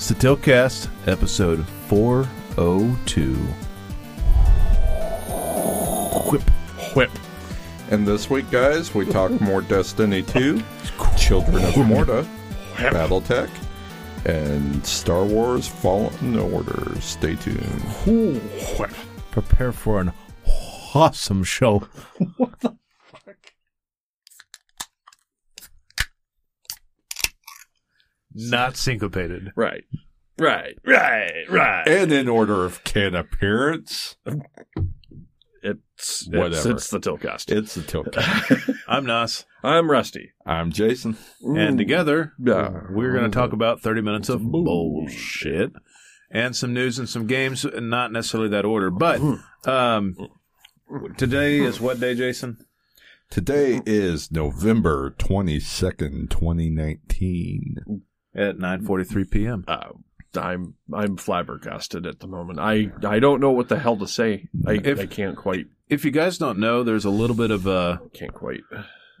It's the Tiltcast, episode 402. Whip. Whip. And this week, guys, we talk more Destiny 2, Children of Morta, Battletech, and Star Wars Fallen Order. Stay tuned. Whip. Prepare for an awesome show. Not syncopated. Right. Right. Right. Right. And in order of can appearance, It's Whatever. It's, it's the Tiltcast. it's the Tilt. I'm Nas, I'm Rusty. I'm Jason. and together Yeah. we're going to talk about 30 minutes of bullshit and some news and some games, not necessarily that order. But um, today is what day, Jason? Today is November 22nd, 2019. At 9:43 p.m. Uh, I'm I'm flabbergasted at the moment. I I don't know what the hell to say. I If- I can't quite If you guys don't know, there's a little bit of uh can't quite.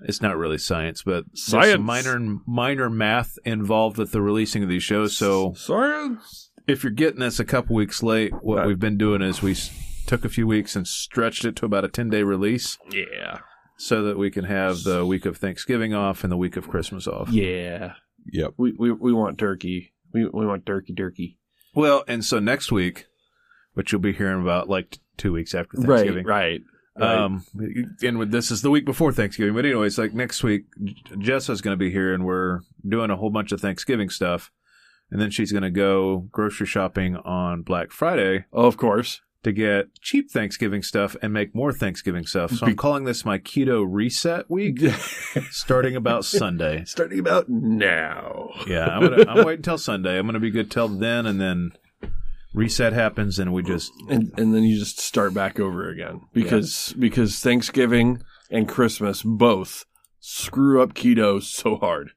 it's not really science, but Science. some minor minor math involved with the releasing of these shows. So science. if you're getting this a couple weeks late, what Right. we've been doing is we took a few weeks and stretched it to about a 10 day release Yeah. so that we can have the week of Thanksgiving off and the week of Christmas off. Yeah. Yep. We we we want turkey. We we want turkey turkey. Well, and so next week, which you'll be hearing about like t- two weeks after Thanksgiving. Right. Right. Um, and with, this is the week before Thanksgiving. But anyways, like next week, Jessa's going to be here, and we're doing a whole bunch of Thanksgiving stuff. And then she's going to go grocery shopping on Black Friday oh, of course. To get cheap Thanksgiving stuff and make more Thanksgiving stuff. So I'm calling this my keto reset week, starting about Sunday. Starting about now. Yeah, I'm gonna I'm waiting until Sunday. I'm gonna be good till then, and then reset happens, and we just and and then you just start back over again because because Thanksgiving and Christmas both screw up keto so hard.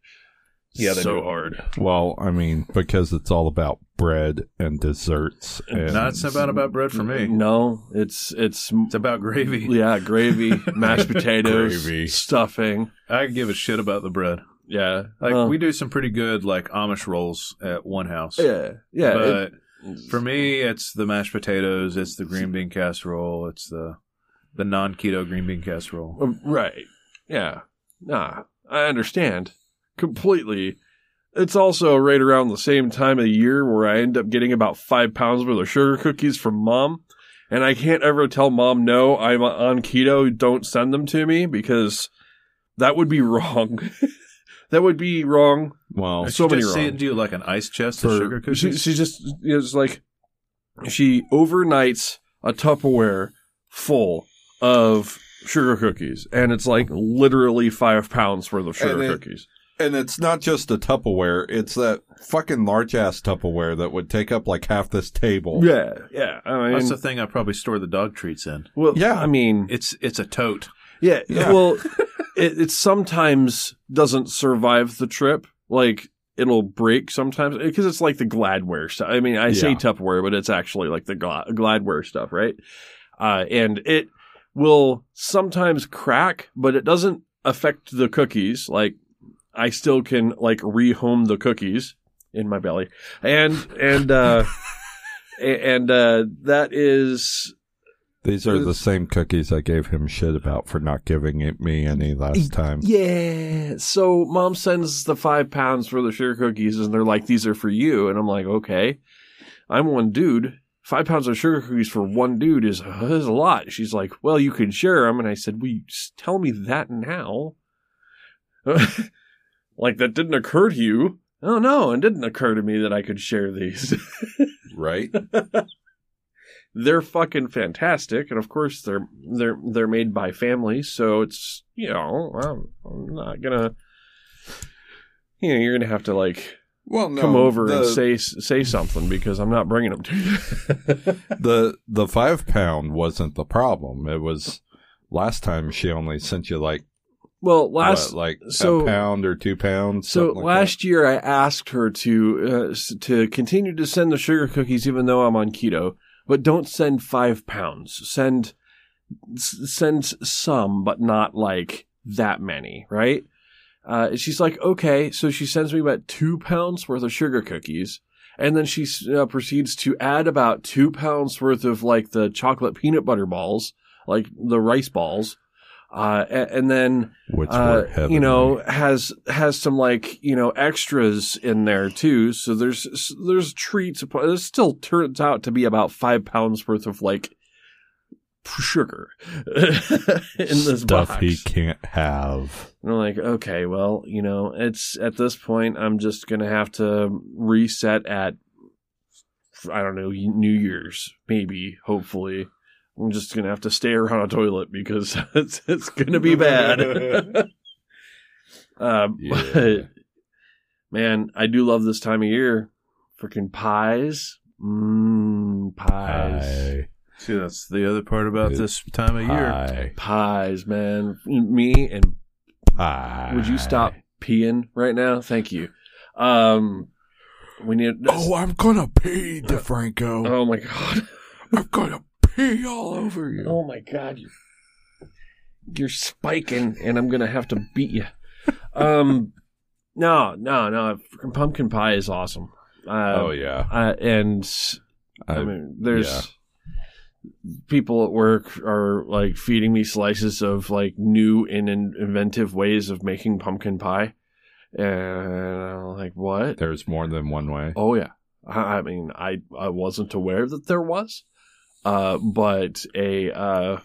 Yeah, they so do. hard. Well, I mean, because it's all about bread and desserts. And not it's about about bread for me. No, it's it's It's about gravy. yeah, gravy, mashed potatoes, Gravy. stuffing. I give a shit about the bread. Yeah, Like Uh, we do some pretty good like Amish rolls at one house. yeah, yeah. but it- for me, it's the mashed potatoes, it's the green bean casserole, it's the the non keto green bean casserole. Right. Yeah. Nah, I understand completely. It's also right around the same time of the year where I end up getting about five pounds worth of sugar cookies from mom. And I can't ever tell mom, no, I'm on keto, don't send them to me because that would be wrong. that would be wrong. Wow. I so should many just wrong. send you like an ice chest of sugar cookies. she just is like, she overnights a Tupperware full of sugar cookies. And it's like literally five pounds worth of sugar And it- cookies. And it's not just a Tupperware, it's that fucking large ass Tupperware that would take up like half this table. Yeah, yeah. I mean, That's the thing I probably store the dog treats in. well, Yeah. I mean, It's it's a tote. yeah. Yeah. Well, it, it sometimes doesn't survive the trip. Like it'll break sometimes because it's like the Gladware stuff. I mean, I say Yeah. Tupperware, but it's actually like the Gla- Gladware stuff, right? Uh, and it will sometimes crack, but it doesn't affect the cookies. Like I still can like rehome the cookies in my belly, and and uh, and uh, that is These are the same cookies I gave him shit about for not giving it me any last time. Yeah. So mom sends the five pounds for the sugar cookies and they're like, these are for you. And I'm like, okay. I'm one dude. Five pounds of sugar cookies for one dude is, is a lot. She's like, well, you can share them. And I said, just tell me that now? like that didn't occur to you. Oh no, it didn't occur to me that I could share these. Right? they're fucking fantastic, and of course they're they're they're made by families, so it's you know I'm, I'm not gonna you know you're gonna have to like Well, no. come over the, and say say something because I'm not bringing them to you. the the five pound wasn't the problem. It was last time she only sent you like well, last what, like so- a pound or two pounds. So like last year I asked her to uh, to continue to send the sugar cookies even though I'm on keto, but don't send five pounds. Send send some, but not like that many, right? Uh, she's like, okay, so she sends me about two pounds worth of sugar cookies, and then she uh, proceeds to add about two pounds worth of like the chocolate peanut butter balls, like the rice balls, uh, and then uh, you know has has some like you know extras in there too. So there's there's treats. It still turns out to be about five pounds worth of like sugar in this stuff box. he can't have. And I'm like, okay, well, you know, it's at this point, I'm just gonna have to reset at, I don't know, New Year's, maybe, hopefully. I'm just gonna have to stay around a toilet because it's it's gonna be bad. uh, Yeah. But man, I do love this time of year. Freaking pies, mmm, pies. Pie. See, that's the other part about Good this time of year. Pies, man. Me and Pie. Would you stop peeing right now? Thank you. Um, we need. Oh, I'm gonna pee, DeFranco. oh my god. I'm gonna pee all over you. Oh my god. You, you're spiking, and I'm gonna have to beat you. Um, no, no, no. Pumpkin pie is awesome. Uh, oh yeah. uh, and I, I- mean, there's yeah. people at work are like feeding me slices of like new and in- inventive ways of making pumpkin pie, and I'm like, what? There's more than one way. Oh yeah. I, I mean, I I wasn't aware that there was, uh, but a uh,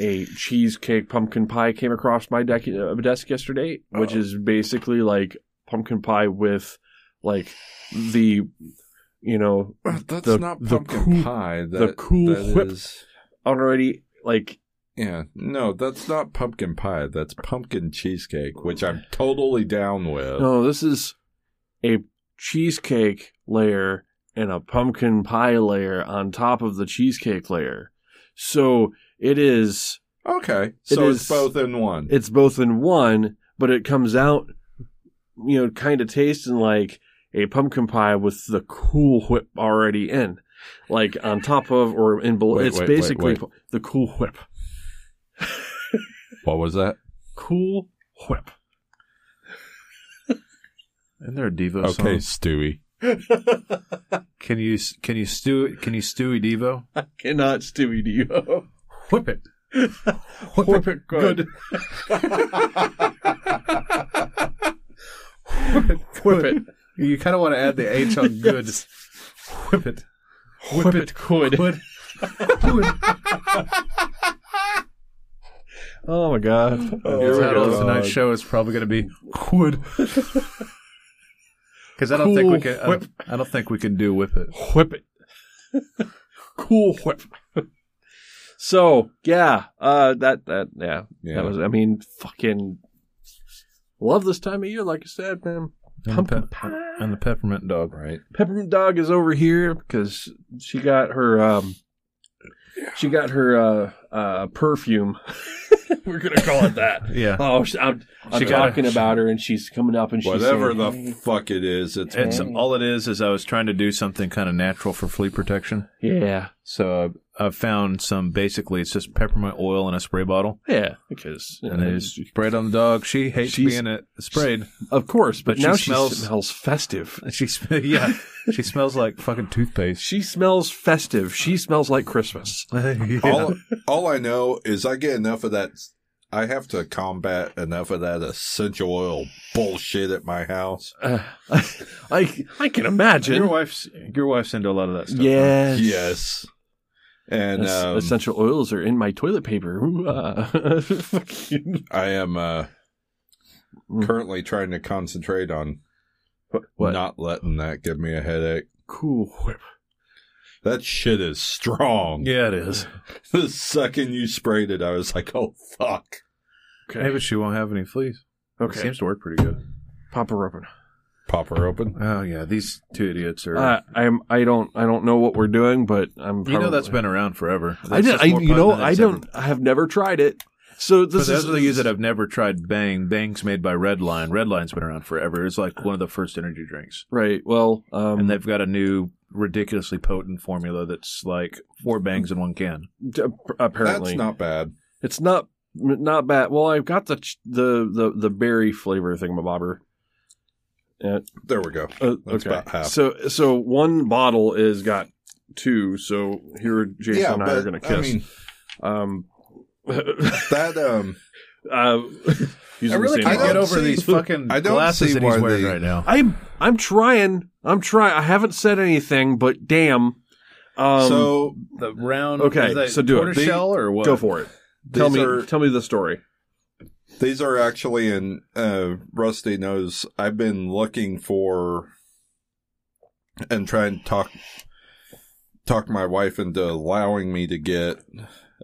a cheesecake pumpkin pie came across my deck, uh, desk yesterday, which Oh. is basically like pumpkin pie with like the you know That's the- not the pumpkin cool- pie. the cool that whip. is- already like yeah, no, that's not pumpkin pie. That's pumpkin cheesecake, which I'm totally down with. no, this is a cheesecake layer and a pumpkin pie layer on top of the cheesecake layer. So it is Okay, so is- it's both in one. it's both in one, but it comes out, you know, kind of tasting like a pumpkin pie with the Cool Whip already in, like on top of or in below. Wait, it's wait, wait, basically wait. the Cool Whip. what was that? Cool Whip. Isn't there a Devo Okay, song? Stewie. Can you can you stew can you stewy Devo? I cannot Stewie Dio. Whip it. Whip it good. Whip it. You kind of want to add the H on good. Whip it. Whip it good. Good. Oh my god. Oh, Your title of tonight's show is probably going to be Wood. Because I don't think we can. I whip. don't, I don't think we can do whip it. Whip it. cool whip. so yeah, uh, that that yeah, Yeah. that was. I mean, fucking love this time of year. Like I said, man. And Pumpkin pe- pie. and the peppermint dog. Right. Peppermint Dog is over here because she got her um, she got her uh uh perfume. We're gonna call it that. Yeah. Oh, she, I'm, I'm She got talking a- about her, and she's coming up, and she's Whatever saying, the fuck it is, it's It's all it is is I was trying to do something kind of natural for flea protection. yeah, So uh, I found some. Basically, it's just peppermint oil in a spray bottle, yeah, because and they just spray it on the dog. She hates being it sprayed. of course, but, But she now smells- she smells festive. She, sm- yeah, she smells like fucking toothpaste. She smells festive. She smells like Christmas. Yeah. all all I know is I get enough of that. I have to combat enough of that essential oil bullshit at my house. Uh, I I can imagine. your wife's your wife's into a lot of that stuff. huh? yes, Yes, and Es- um, essential oils are in my toilet paper. Ooh, uh, I am uh, Mm. currently trying to concentrate on What? not letting that give me a headache. cool whip. That shit is strong. Yeah, it is. The second you sprayed it, I was like, "Oh fuck!" Okay, Maybe she won't have any fleas. It okay. seems to work pretty good. Pop her open. Pop her open. Oh yeah, these two idiots are. Uh, I'm. I don't. I don't know what we're doing, but I'm. you know that's been around forever. I did. just I. You know. I don't. ever- I have never tried it. So For this those is of you that have never tried Bang, Bang's made by Redline. Redline's been around forever. It's like one of the first energy drinks, right. Well, um, and they've got a new ridiculously potent formula that's like four bangs in one can. apparently That's not bad. It's not not bad. Well, I've got the ch- the the the berry flavor thingamabobber. There we go. Uh, That's okay. about half. So so one bottle is got two. So here Jason and I are going to kiss. I mean, um, that um, uh, I really can't get over see- these fucking I don't glasses see that he's wearing they- right now. I'm I'm trying. I'm trying. I haven't said anything, but damn. Um, so The round. Okay, is that so do it. tortoise shell or what? go for it. Tell these me. are Tell me the story. these are actually in uh, Rusty knows. I've been looking for and trying to talk talk my wife into allowing me to get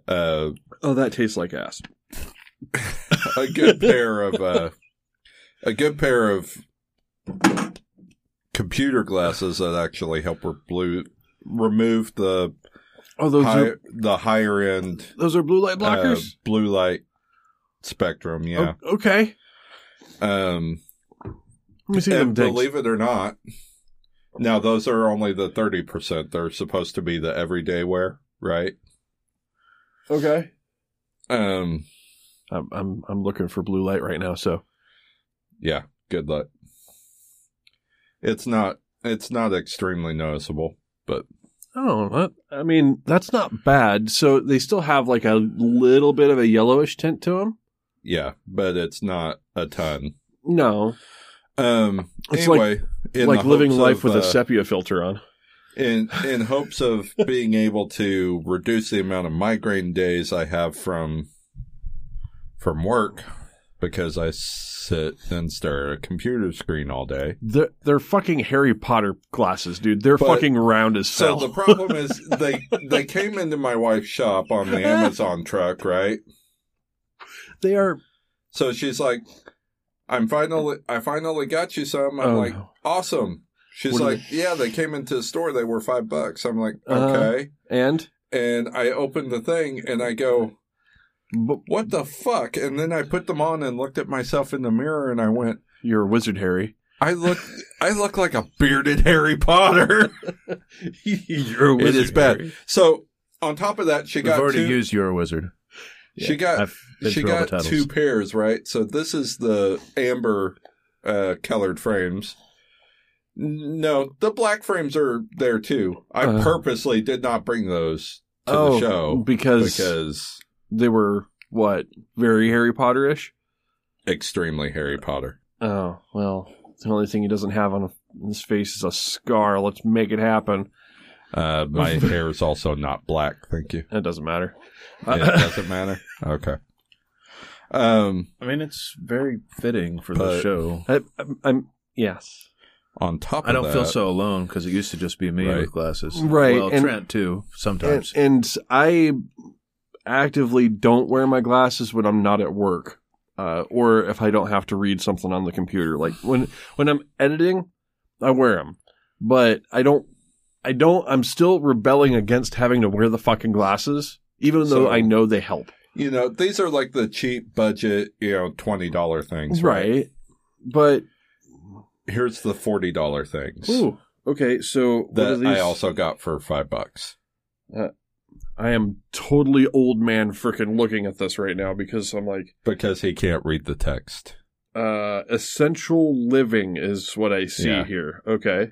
uh, Oh, that tastes like ass. a good pair of uh, a good pair of computer glasses that actually help re- blue remove the Oh, those high, are the higher end those are blue light uh, blockers. blue light spectrum. Yeah. Oh, okay. Um, Let me see them believe it or not, now those are only the thirty percent. They're supposed to be the everyday wear, right? Okay. Um, I'm I'm I'm looking for blue light right now. So yeah. Good luck. It's not. It's not extremely noticeable, but oh, that, I mean that's not bad. So they still have like a little bit of a yellowish tint to them. yeah, but it's not a ton. No, Um. It's anyway, in like living life of, with a uh, sepia filter on. in in hopes of being able to reduce the amount of migraine days I have from from work because I sit and stare at a computer screen all day. They're, they're fucking Harry Potter glasses, dude. They're But- fucking round as So hell. the problem is they they came into my wife's shop on the Amazon truck, right? they are. So she's like, "I'm finally I finally got you some." I'm Oh, like, "Awesome." She's What like, "Yeah, they came into the store. They were five bucks." I'm like, Uh-huh. "Okay." and And I opened the thing and I go, but what the fuck? And then I put them on and looked at myself in the mirror and I went, you're a wizard, Harry. I look, I look like a bearded Harry Potter. you're a it wizard. is bad. Harry. So on top of that, she We've got already two, used your wizard. she got, she through all the got two pairs, right? So this is the amber, uh, colored frames. No, the black frames are there too. I Uh. purposely did not bring those to oh, the show because, because they were what very Harry Potter-ish. extremely Harry Potter. Oh well, the only thing he doesn't have on his face is a scar. Let's make it happen. Uh, my hair is also not black. Thank you. That doesn't matter. It doesn't matter. Okay. Um, I mean, it's very fitting for the show. I, I'm, I'm yes. on top of that. I don't that, feel so alone because it used to just be me Right. with glasses. Right, Well, and- Trent too And, sometimes. and I actively don't wear my glasses when I'm not at work, uh, or if I don't have to read something on the computer. Like when when I'm editing, I wear them, but I don't. I don't. I'm still rebelling against having to wear the fucking glasses, even though So- I know they help. you know, these are like the cheap budget, you know, twenty dollar things, right? Right. But Here's the forty dollar things ooh, okay. So what are that these? I also got for five bucks. I am totally old man freaking looking at this right now because I'm like, Because he can't read the text. uh, essential living is what I see Yeah. here. Okay.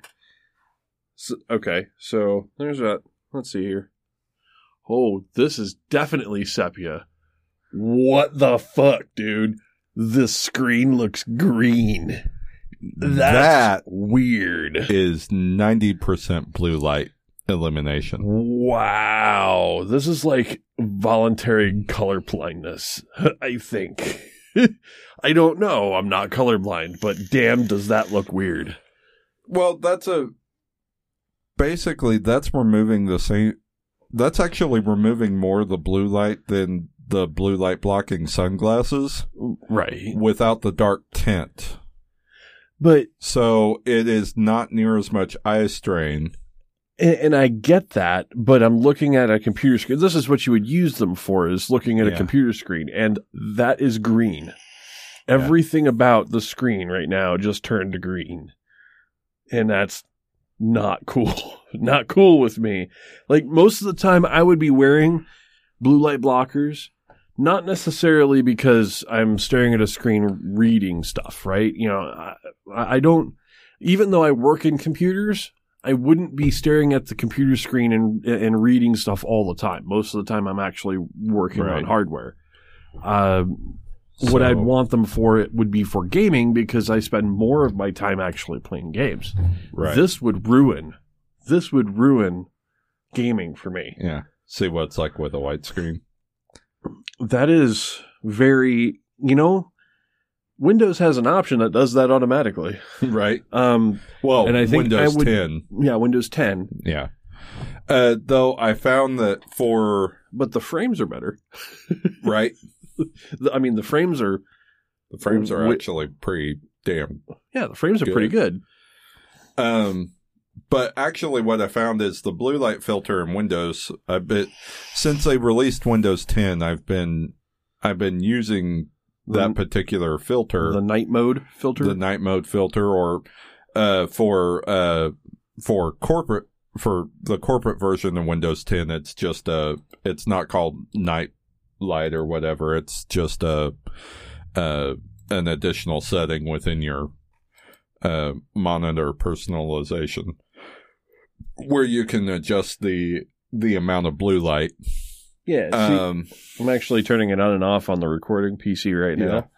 So, okay. So there's that. Let's see here. Oh, this is definitely sepia. What the fuck, dude? The screen looks green. That's That weird. is ninety percent blue light elimination. Wow. This is like voluntary color blindness, I think. I don't know. I'm not colorblind, but damn, does that look weird. Well, that's a basically that's removing the same. That's actually removing more of the blue light than the blue light blocking sunglasses Right. without the dark tint. But, So it is not near as much eye strain. And, and I get that, but I'm looking at a computer screen. This is what you would use them for is looking at a computer screen, and that is green. Everything about the screen right now just turned to green. And that's not cool. not cool with me. Like most of the time I would be wearing blue light blockers, not necessarily because I'm staring at a screen reading stuff, right? You know, I, I don't even though I work in computers, I wouldn't be staring at the computer screen and and reading stuff all the time. Most of the time, I'm actually working Right. on hardware. Uh, what I'd want them for it would be for gaming because I spend more of my time actually playing games. Right. This would ruin. This would ruin gaming for me. yeah. See what it's like with a white screen. That is very, you know, Windows has an option that does that automatically. right. Um, Well, And I think Windows I would- 10. yeah, Windows 10, Yeah. Uh, though I found that for but the frames are better. right, I mean, the frames are, the frames are actually pretty damn yeah, the frames are pretty good. Um, but actually, what I found is the blue light filter in Windows. I've been since they released Windows 10. I've been I've been using that The- particular filter, The night mode filter. the night mode filter, or uh, for uh, for corporate for the corporate version of Windows 10. It's just a it's not called night light or whatever. It's just a uh, an additional setting within your uh, monitor personalization where you can adjust the the amount of blue light. Yeah, see, Um, I'm actually turning it on and off on the recording PC right now.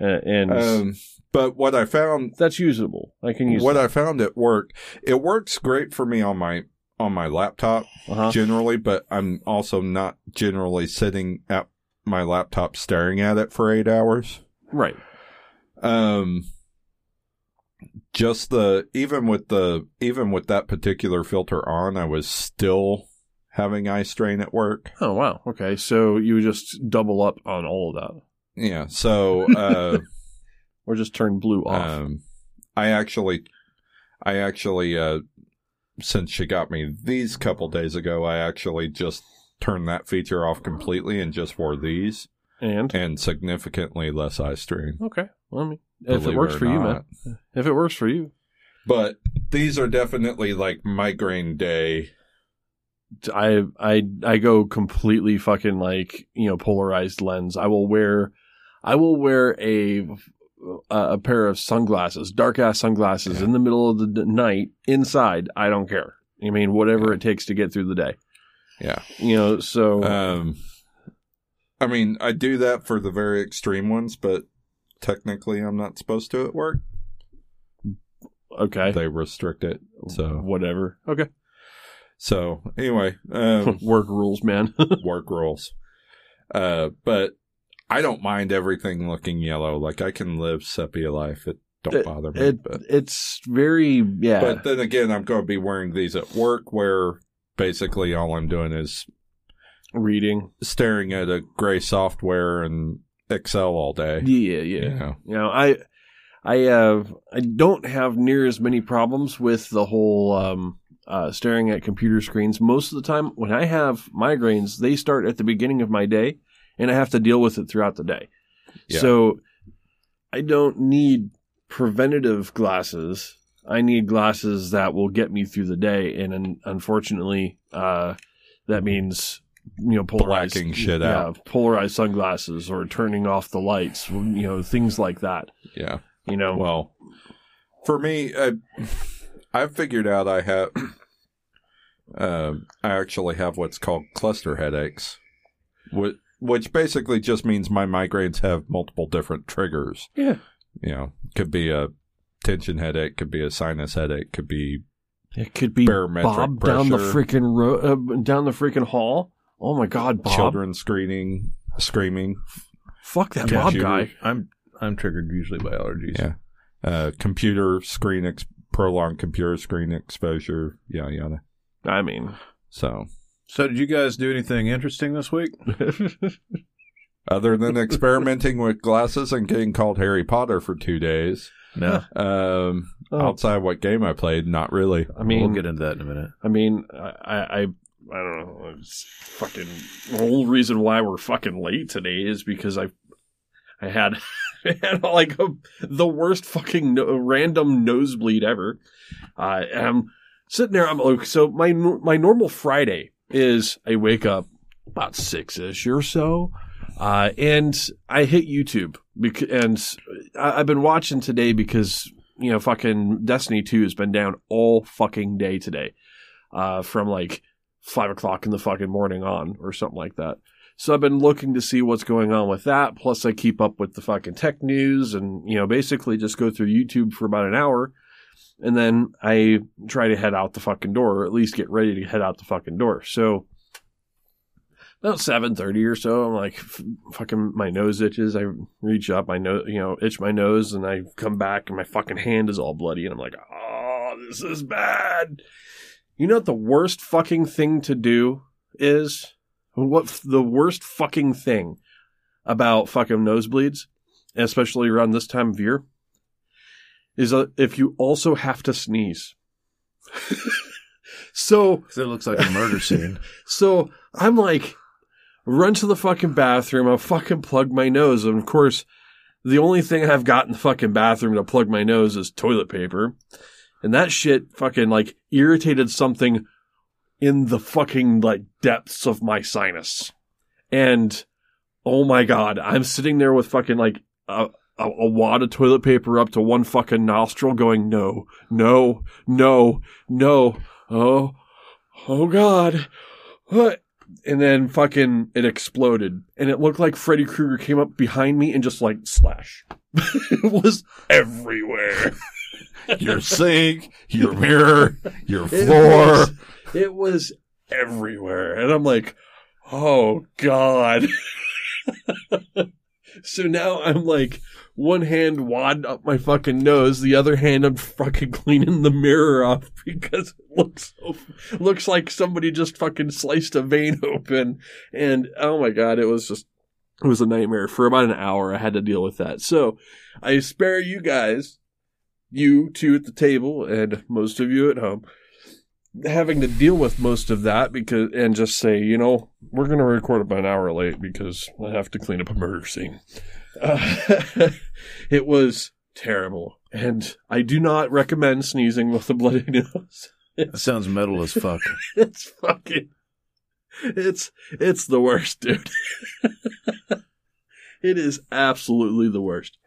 Uh, and um, but what I found, that's usable. I can use what I found at work, it works great for me on my on my laptop uh-huh. generally, but I'm also not generally sitting at my laptop staring at it for eight hours. Right. Um, just the even with the even with that particular filter on, I was still having eye strain at work. Oh wow. Okay, so you just double up on all of that, Yeah, so uh, or just turn blue off. um, I actually, I actually, uh, since she got me these couple days ago, I actually just turned that feature off completely and just wore these, and and significantly less eye strain. okay, well, I mean, if it works or for you, not. man. If it works for you, But these are definitely like migraine day. I I I go completely fucking like you know polarized lens. I will wear I will wear a a pair of sunglasses, dark ass sunglasses, Yeah. in the middle of the d- night inside. I don't care. I mean, whatever it takes to get through the day. Yeah. You know, so Um, I mean, I do that for the very extreme ones, but technically, I'm not supposed to at work. okay, They restrict it. So, whatever. Okay, so anyway, um, work rules, man. work rules. Uh, but I don't mind everything looking yellow. Like I can live sepia life. It don't bother me. it but, it's very yeah. but then again, I'm going to be wearing these at work, where basically all I'm doing is reading. staring at a gray software and Excel all day. Yeah, yeah. You know? You know, I I have I don't have near as many problems with the whole um uh staring at computer screens. Most of the time when I have migraines, they start at the beginning of my day and I have to deal with it throughout the day. Yeah. So I don't need preventative glasses. I need glasses that will get me through the day and un- unfortunately uh that means you know polarized Blacking shit yeah, out. polarized sunglasses or turning off the lights, you know, things like that. Yeah. You know, Well, for me, I, I've figured out I have. Um, I actually have what's called cluster headaches, which, which basically just means my migraines have multiple different triggers. Yeah. You know, could be a tension headache, could be a sinus headache, could be it could be barometric Bob down the freaking ro- uh, down the freaking hall. Oh my God, Bob! children screaming, screaming, Fuck that Yeah, Bob guy. I'm I'm triggered usually by allergies. Yeah. uh, computer screen, ex- prolonged computer screen exposure, yada yada. I mean, So, So, did you guys do anything interesting this week? other than experimenting with glasses and getting called Harry Potter for two days, No. um, Oh. outside what game I played, not really. I mean, we'll get into that in a minute. I mean, I, I, I don't know. It's fucking the whole reason why we're fucking late today is because I, I had, Had like a, the worst fucking no, random nosebleed ever. Uh, and I'm sitting there. I'm like, so my my normal Friday is I wake up about six ish or so. Uh, and I hit YouTube because, and I, I've been watching today because you know, fucking Destiny 2 has been down all fucking day today. Uh, from like five o'clock in the fucking morning on or something like that. So I've been looking to see what's going on with that. Plus I keep up with the fucking tech news and, you know, basically just go through YouTube for about an hour. And then I try to head out the fucking door or at least get ready to head out the fucking door. So about 7.30 or so, I'm like, fucking my nose itches. I reach up, I know, you know, itch my nose and I come back and my fucking hand is all bloody and I'm like, oh, this is bad. You know what the worst fucking thing to do is? What f- the worst fucking thing about fucking nosebleeds, especially around this time of year, is uh, if you also have to sneeze. so it looks like a murder scene. so I'm like, run to the fucking bathroom. I'll fucking plug my nose. And of course, the only thing I've got in the fucking bathroom to plug my nose is toilet paper. And that shit fucking like irritated something in the fucking like depths of my sinus. And oh my God, I'm sitting there with fucking like a, a, a wad of toilet paper up to one fucking nostril going, no, no, no, no. Oh, oh God. What? And then fucking it exploded. And it looked like Freddy Krueger came up behind me and just like slash. it was everywhere. Your sink, your mirror, your floor. was, it was everywhere. And I'm like, oh God. so now I'm like, one hand wad up my fucking nose, the other hand I'm fucking cleaning the mirror off because it looks so, looks like somebody just fucking sliced a vein open. And oh my God, it was just, it was a nightmare. For about an hour, I had to deal with that. So I spare you guys, you two at the table, and most of you at home, having to deal with most of that because and just say, you know, we're going to record about an hour late because I have to clean up a murder scene. Uh, it was terrible, and I do not recommend sneezing with a bloody nose. That sounds metal as fuck. It's fucking, it's it's the worst, dude. it is absolutely the worst.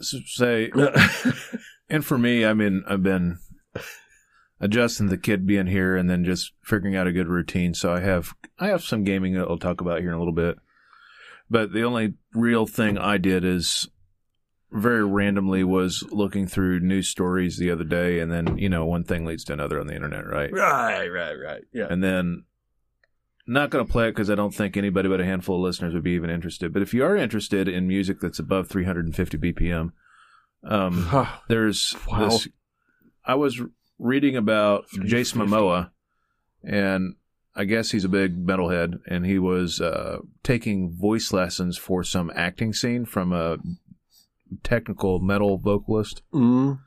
Say, and for me, I mean, I've been adjusting the kid being here and then just figuring out a good routine. So I have, I have some gaming that I'll talk about here in a little bit. But the only real thing I did is very randomly was looking through news stories the other day, and then you know one thing leads to another on the internet, right? right, right, right. Yeah. And then not going to play it because I don't think anybody but a handful of listeners would be even interested. But if you are interested in music that's above 350 BPM, um, there's Wow. this. I was reading about Jason 350. Momoa, and I guess he's a big metalhead, and he was uh, taking voice lessons for some acting scene from a technical metal vocalist Mm,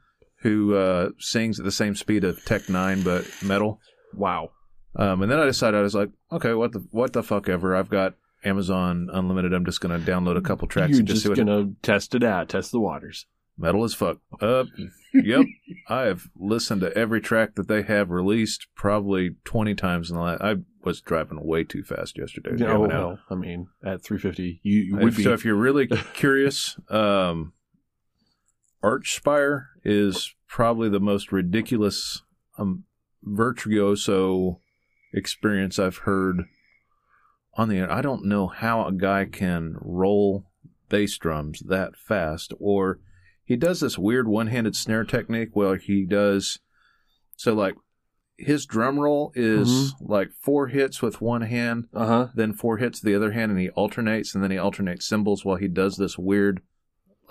who uh, sings at the same speed of Tech N9ne but metal. wow. Um, and then I decided I was like, okay, what the what the fuck ever. I've got Amazon Unlimited. I'm just gonna download a couple tracks You're and just just see what gonna test it out, test the waters. Metal as fuck. Uh, yep. I have listened to every track that they have released probably 20 times in the last. I was driving way too fast yesterday. Oh, jamming out. I mean, at 350, you, you would If- be. So if you're really curious, um, Archspire is probably the most ridiculous, um, virtuoso experience I've heard on the. Air. I don't know how a guy can roll bass drums that fast, or he does this weird one-handed snare technique where he does. So like, his drum roll is like four hits with one hand, uh huh. then four hits the other hand, and he alternates, and then he alternates cymbals while he does this weird,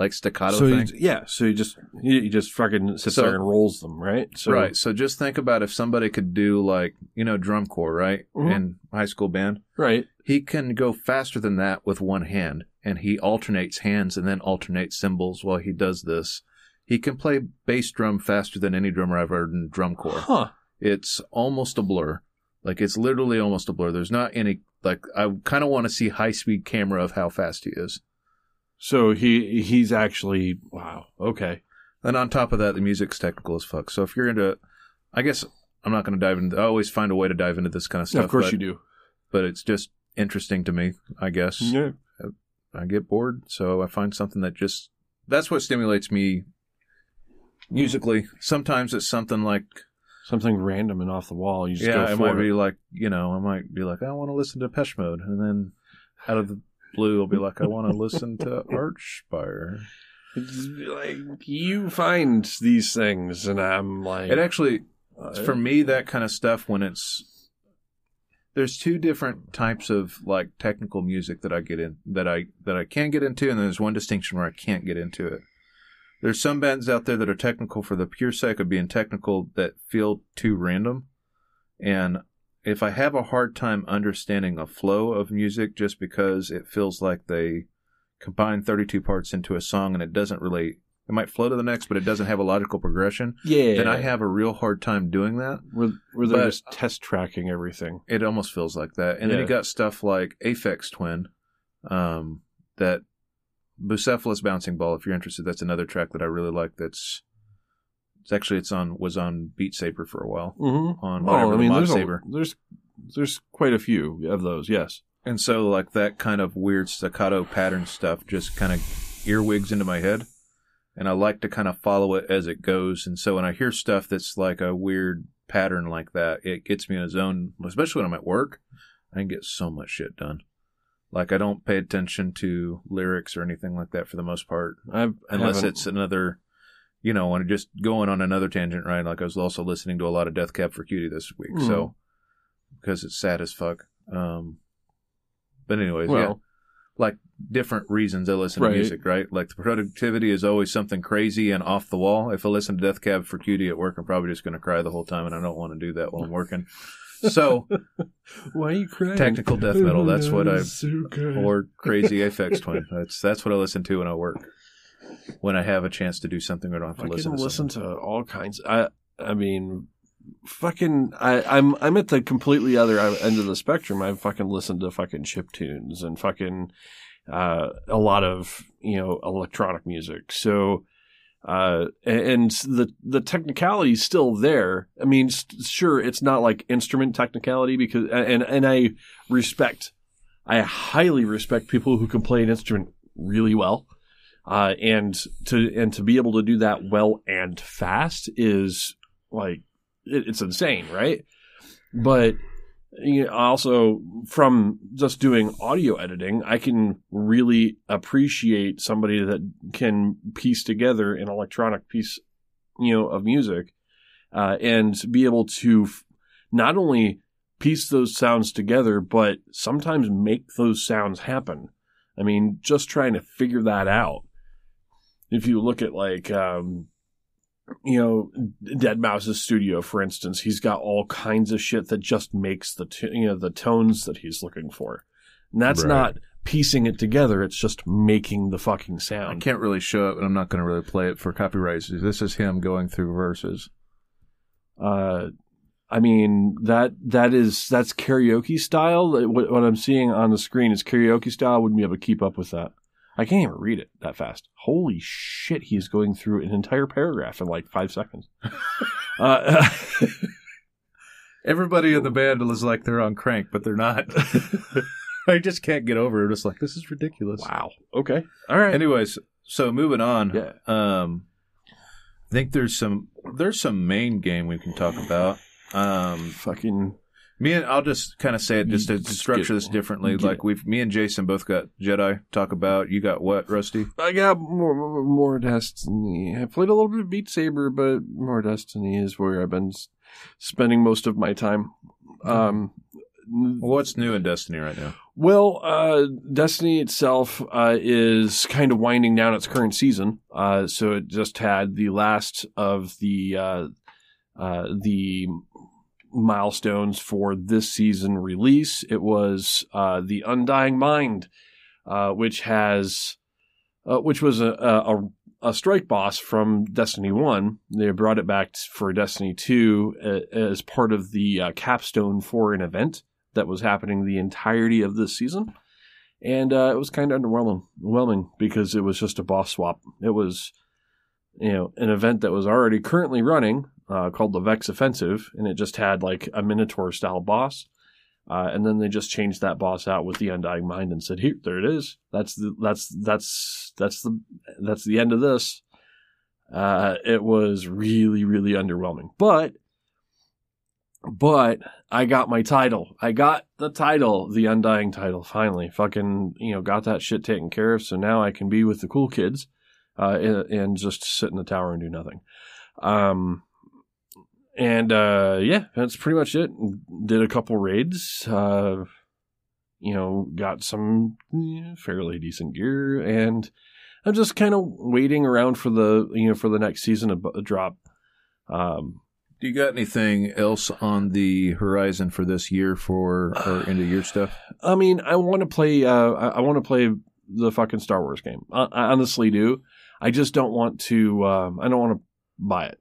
like staccato So thing. he, yeah, so he just he, just fucking sits So- there and rolls them, right? So, right. So just think about if somebody could do like you know drum corps, right, Mhm. in high school band. right. He can go faster than that with one hand, and he alternates hands and then alternates cymbals while he does this. He can play bass drum faster than any drummer I've heard in drum corps. Huh. It's almost a blur. Like it's literally almost a blur. There's not any like I kind of want to see high speed camera of how fast he is. So he he's actually wow. Okay. And on top of that, the music's technical as fuck. So if you're into, I guess I'm not going to dive into. I always find a way to dive into this kind of stuff. of course but, you do. But it's just interesting to me. I guess Yeah. I get bored, so I find something that just that's what stimulates me musically. Sometimes it's something like Something random and off the wall. You just yeah, it might be like you know, I might be like I want to listen to Depeche Mode, and then out of the blue, I'll be like I want to listen to Archspire. It's like you find these things, and I'm like, It actually uh, for me that kind of stuff when it's there's two different types of like technical music that I get in that I that I can get into and there's one distinction where I can't get into it. There's some bands out there that are technical for the pure sake of being technical that feel too random and if I have a hard time understanding a flow of music just because it feels like they combine 32 parts into a song and it doesn't really it might flow to the next but it doesn't have a logical progression yeah, then I have a real hard time doing that. where, where they're just test tracking everything. It almost feels like that. And then you got stuff like Aphex Twin, um, that Bucephalus Bouncing Ball. If you're interested, that's another track that I really like. That's it's actually it's on was on Beat Saber for a while Mm-hmm. on whatever Oh, I the mean, Mod there's a, there's there's quite a few of those. Yes. And so like that kind of weird staccato pattern stuff just kind of earwigs into my head. And I like to kind of follow it as it goes. And so when I hear stuff that's like a weird pattern like that, it gets me in a zone, especially when I'm at work. I can get so much shit done. Like I don't pay attention to lyrics or anything like that for the most part, I've unless haven't- it's another, you know, when just going on another tangent, right? Like I was also listening to a lot of Death Cab for Cutie this week, Mhm. so because it's sad as fuck. Um, but anyways, yeah well. Like different reasons I listen Right. to music, right? Like the productivity is always something crazy and off the wall. If I listen to Death Cab for Cutie at work, I'm probably just going to cry the whole time, and I don't want to do that while I'm working. So Why are you crying? technical death metal, oh, that's what I So or crazy Aphex Twin. That's that's what I listen to when I work. When I have a chance to do something, I don't have to I listen can to listen to all kinds. I I mean, fucking. I, I'm I'm at the completely other end of the spectrum. I fucking listen to fucking chip tunes and fucking uh, a lot of you know electronic music. So. Uh, and the the technicality is still there. I mean, sure, it's not like instrument technicality because, and and I respect, I highly respect people who can play an instrument really well uh, and to and to be able to do that well and fast is like it, it's insane, right? But you know, also from just doing audio editing, I can really appreciate somebody that can piece together an electronic piece, you know, of music, uh, and be able to f- not only piece those sounds together, but sometimes make those sounds happen. I mean, just trying to figure that out if you look at like um you know deadmau5's studio for instance he's got all kinds of shit that just makes the t- you know the tones that he's looking for and that's Right. not piecing it together it's just making the fucking sound. I can't really show it, and I'm not going to really play it for copyright. issues. This is him going through verses. uh I mean that that is that's karaoke style. What, what I'm seeing on the screen is karaoke style. Wouldn't be able to keep up with that. I can't even read it that fast. Holy shit! He's going through an entire paragraph in like five seconds. uh, Everybody in the band is like they're on crank, but they're not. I just can't get over it. It's like this is ridiculous. wow. Okay. All right. Anyways, so moving on. Yeah. Um, I think there's some there's some main game we can talk about. Um, Fucking me and I'll just kind of say it just to structure this differently. Like we've me and Jason both got Jedi talk about. You got what, Rusty? I got more, more Destiny. I played a little bit of Beat Saber, but more Destiny is where I've been spending most of my time. Um, what's new in Destiny right now? well, uh, Destiny itself uh, is kind of winding down its current season. Uh, so it just had the last of the uh, uh, the milestones for this season release. It was uh, the Undying Mind, uh, which has uh, which was a, a a strike boss from Destiny One. They brought it back for Destiny Two uh, as part of the uh, capstone for an event that was happening the entirety of this season. And uh, it was kind of underwhelming, because it was just a boss swap. It was, you know, an event that was already currently running uh, called the Vex Offensive, and it just had like a Minotaur style boss. Uh, and then they just changed that boss out with the Undying Mind and said, "Here, there it is. That's the that's that's that's the that's the end of this." Uh, it was really, really underwhelming. But, but I got my title. I got the title, the Undying title, finally. Fucking, you know, got that shit taken care of. So now I can be with the cool kids, uh, and, and just sit in the tower and do nothing. Um, and, uh, yeah, that's pretty much it. Did a couple raids, uh, you know, got some yeah, fairly decent gear and, I'm just kind of waiting around for the you know for the next season to b- drop. Um, Do you got anything else on the horizon for this year for or of year stuff? I mean, I want to play. Uh, I, I want to play the fucking Star Wars game. I, I honestly do. I just don't want to. Um, I don't want to buy it.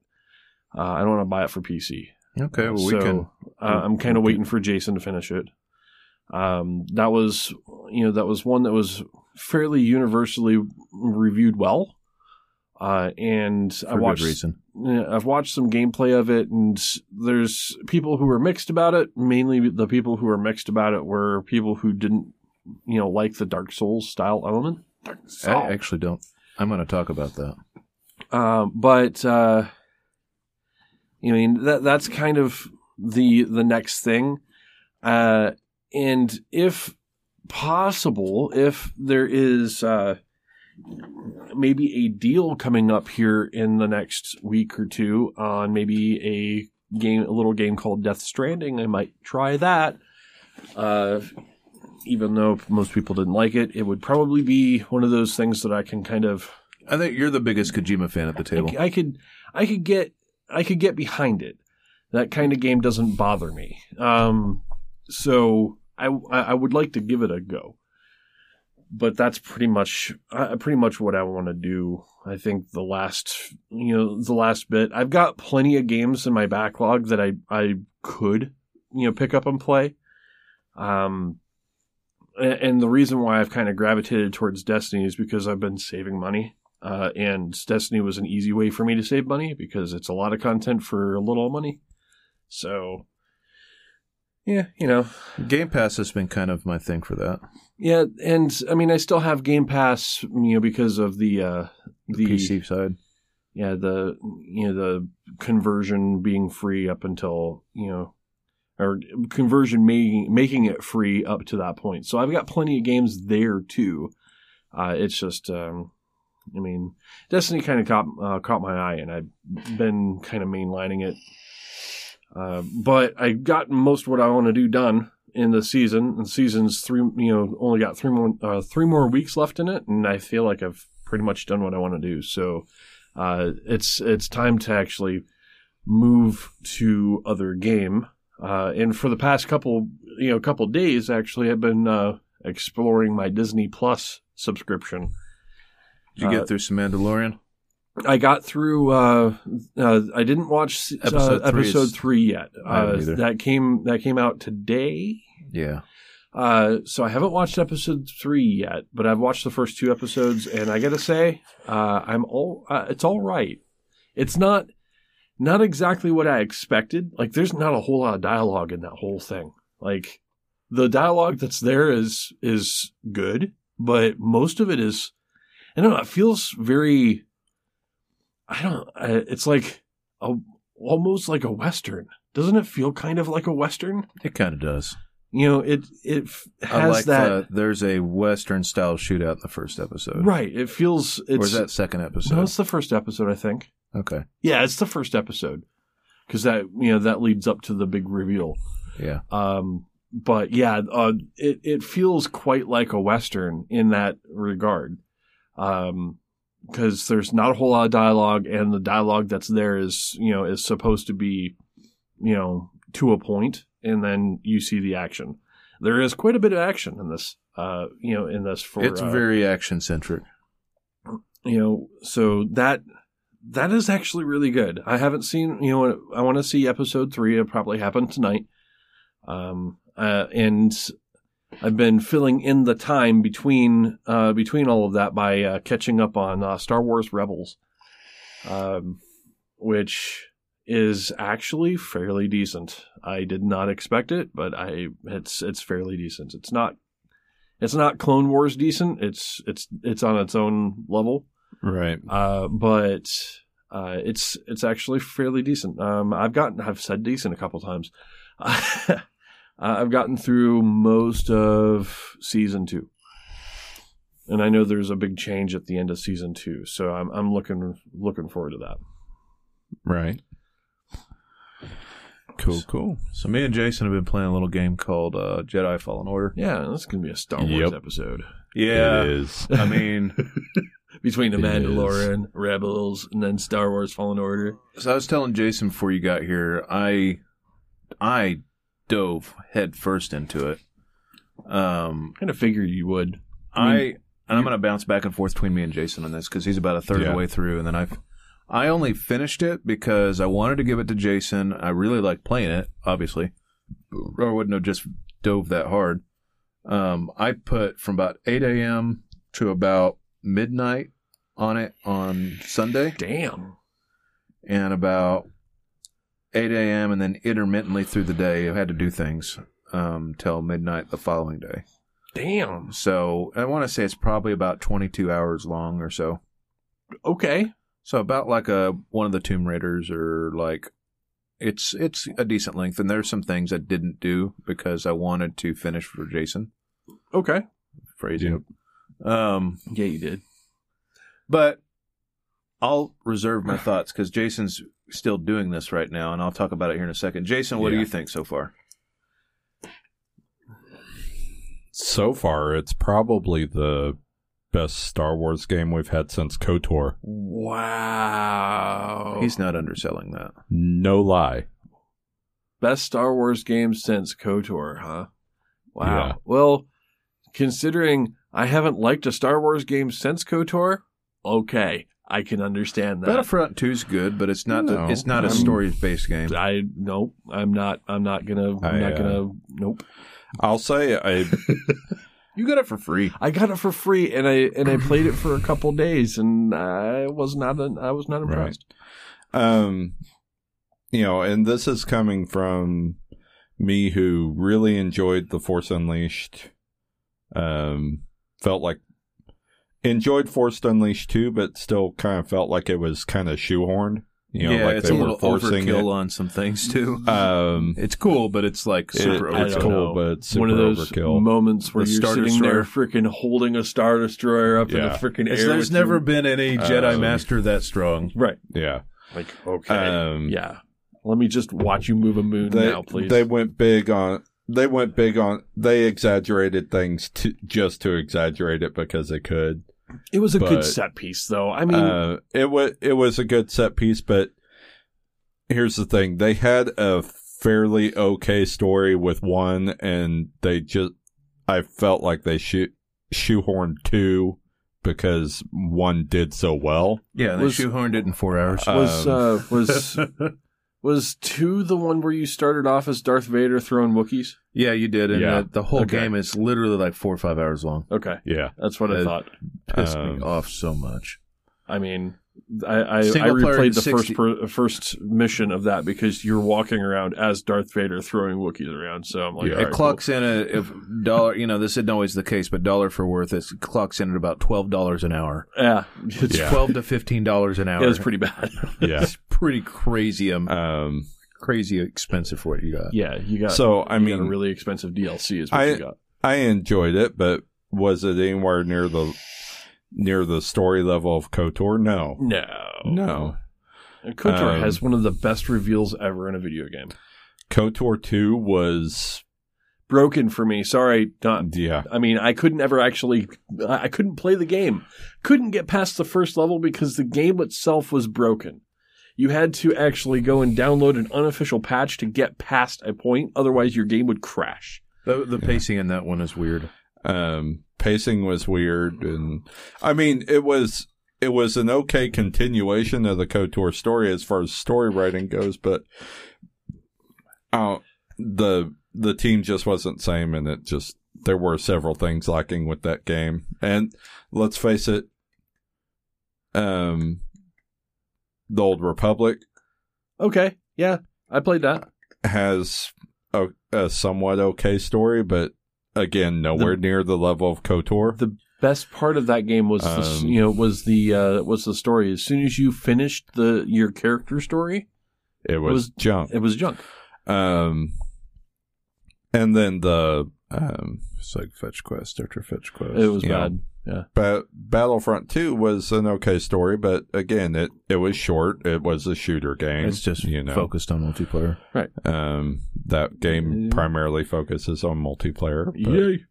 Uh, I don't want to buy it for PC. Okay, well we so can. uh, I'm kind of waiting for Jason to finish it. Um, that was you know that was one that was fairly universally reviewed well. Uh, and For I watched reason. I've watched some gameplay of it, and there's people who were mixed about it. Mainly, the people who were mixed about it were people who didn't, you know, like the Dark Souls style element. I actually don't. I'm going to talk about that. Um, but uh, I mean that that's kind of the the next thing. Uh, and if possible, if there is uh, maybe a deal coming up here in the next week or two on maybe a game, a little game called Death Stranding, I might try that. Uh, even though most people didn't like it, it would probably be one of those things that I can kind of I think you're the biggest Kojima fan at the I, table. c- I could I could get I could get behind it. That kind of game doesn't bother me. Um, so I I would like to give it a go. But that's pretty much uh, pretty much what I want to do. I think the last you know the last bit. I've got plenty of games in my backlog that I I could you know pick up and play. Um, and the reason why I've kind of gravitated towards Destiny is because I've been saving money. Uh, and Destiny was an easy way for me to save money because it's a lot of content for a little money. So, yeah, you know, Game Pass has been kind of my thing for that. yeah, and I mean, I still have Game Pass, you know, because of the uh, The, the PC side. yeah the you know the conversion being free up until you know or conversion making making it free up to that point so i've got plenty of games there too uh, it's just um, i mean destiny kind of caught uh, caught my eye and i've been kind of mainlining it uh, but i got most of what i want to do done in the season and season's three you know only got three more uh, three more weeks left in it and i feel like i've pretty much done what i want to do so uh, it's it's time to actually move to other game. Uh, and for the past couple you know couple days, actually, I've been uh, exploring my Disney Plus subscription. Did you Uh, get through some Mandalorian? I got through. Uh, uh, I didn't watch uh, Episode episode, three is- three yet. Uh, that came that came out today. Yeah. Uh, so I haven't watched episode three yet, but I've watched the first two episodes, and I gotta say, uh, I'm all uh, it's all right. It's not not exactly what I expected. Like, there's not a whole lot of dialogue in that whole thing. Like, the dialogue that's there is is good, but most of it is, I don't know. It feels very. I don't. Uh, it's like a almost like a western. Doesn't it feel kind of like a western? It kind of does. You know, it it I has like that. the, there's a Western style shootout in the first episode. Right. It feels it's Or is that second episode? no, it's the first episode, I think. okay. Yeah, it's the first episode because that you know that leads up to the big reveal. Yeah. Um, but yeah, uh, it it feels quite like a western in that regard. Um, because there's not a whole lot of dialogue, and the dialogue that's there is you know is supposed to be, you know, to a point, and then you see the action. There is quite a bit of action in this. Uh, you know, in this for it's uh, very action centric. you know so that that is actually really good i haven't seen you know i want to see episode three it'll probably happen tonight um uh, and i've been filling in the time between uh between all of that by uh, catching up on uh, star wars rebels um which is actually fairly decent i did not expect it but i it's it's fairly decent it's not it's not clone wars decent it's it's it's on its own level Right. uh, but Uh, it's it's actually fairly decent. Um, I've gotten I've said decent a couple times. I've gotten through most of season two, and I know there's a big change at the end of season two, so I'm I'm looking looking forward to that. Right. Cool, cool. So me and Jason have been playing a little game called uh, Jedi Fallen Order. Yeah, this is gonna be a Star Wars Yep. episode Yeah, It is. I mean, between the It Mandalorian, Rebels, and then Star Wars Fallen Order. so I was telling Jason before you got here, I I dove headfirst into it. Um, Kind of figure you would. I and I'm going to bounce back and forth between me and Jason on this because he's about a third of the way through, and then I've I only finished it because I wanted to give it to Jason. I really like playing it, obviously, or I wouldn't have just dove that hard. Um, I put from about 8 a.m. to about midnight on it on Sunday, Damn. and about 8 a.m. and then intermittently through the day. I had to do things um, till midnight the following day. Damn. So I want to say it's probably about 22 hours long or so. Okay. So about like a one of the Tomb Raiders or like it's it's a decent length and there's some things I didn't do because I wanted to finish for Jason. Okay. Phrasing. Um Yeah, you did. but I'll reserve my thoughts cuz Jason's still doing this right now and I'll talk about it here in a second. Jason, what do you think so far? So far, it's probably the best Star Wars game we've had since KOTOR. Wow. He's not underselling that. No lie. best Star Wars game since KOTOR, huh? Wow. Yeah. Well, considering I haven't liked a Star Wars game since KOTOR, okay, I can understand that. Battlefront 2 is good, but it's not No, it's not a I'm- story-based game. I nope. I'm not. I'm not gonna. I'm I, not uh, gonna. Nope. I'll say I You got it for free. I got it for free, and I and I played it for a couple days, and I was not. I was not impressed. um you know, and this is coming from me who really enjoyed The Force Unleashed. Um felt like enjoyed Force Unleashed too, but still kind of felt like it was kind of shoehorned. You know, yeah, like it's they a were little forcing overkill it. on some things too. Um It's cool, but it's like it- super I it's don't overkill. cool, but it's super One of those overkill. moments where The you're Star sitting there, freaking holding a star destroyer up in the freaking air. there's never you. been any Jedi Um, master that strong. right. yeah. Like okay, Um yeah. Let me just watch you move a moon they, now, please. They went big on. They went big on. They exaggerated things to just to exaggerate it because they could. It was a good set piece, though. I mean, uh, it was it was a good set piece, but here's the thing: they had a fairly okay story with one, and they just I felt like they shoe shoehorned two because one did so well. Yeah, they Was- shoehorned it in four hours. Was um, uh, was was two the one where you started off as Darth Vader throwing Wookiees? yeah, you did, and Yeah. the, the whole Okay. game is literally like four or five hours long. Okay, Yeah, that's what I Uh, thought. Pissed me Um, off so much. I mean, I I, I replayed the 60 first per, first mission of that because you're walking around as Darth Vader throwing Wookiees around. So I'm like, Yeah. all it right, clocks in a if dollar. You know, this isn't always the case, but dollar for worth, it clocks in at about twelve dollars an hour. yeah, it's, Yeah. Twelve to fifteen dollars an hour. it was pretty bad. yeah. It's pretty crazy. Um, Um, crazy expensive for what you got. yeah, you got so I mean, a really expensive DLC is what I- you got. I enjoyed it, but was it anywhere near the near the story level of KOTOR? No, No, no. And KOTOR Um, has one of the best reveals ever in a video game. KOTOR two was Broken for me. Sorry, not yeah I mean, I couldn't ever actually, I I couldn't play the game. Couldn't get past the first level because the game itself was broken. You had to actually go and download an unofficial patch to get past a point. Otherwise, your game would crash. The, the pacing in that one is weird. Um pacing was weird and i mean it was it was an okay continuation of the kotor story as far as story writing goes but uh, the the team just wasn't same and it just there were several things lacking with that game. And let's face it um the old republic Okay, yeah, I played that. has a, a somewhat okay story but again nowhere near the level of kotor The best part of that game was the, Um, you know was the uh, was the story. As soon as you finished the your character story, It was, was- junk. it was junk. Um, and then the um, It's like fetch quest after fetch quest. It was bad. Yeah. ba- Battlefront Two was an okay story, but again, it it was short. It was a shooter game. It's just you know. focused on multiplayer. Right. Um, that game Yeah. primarily focuses on multiplayer. But, Yay.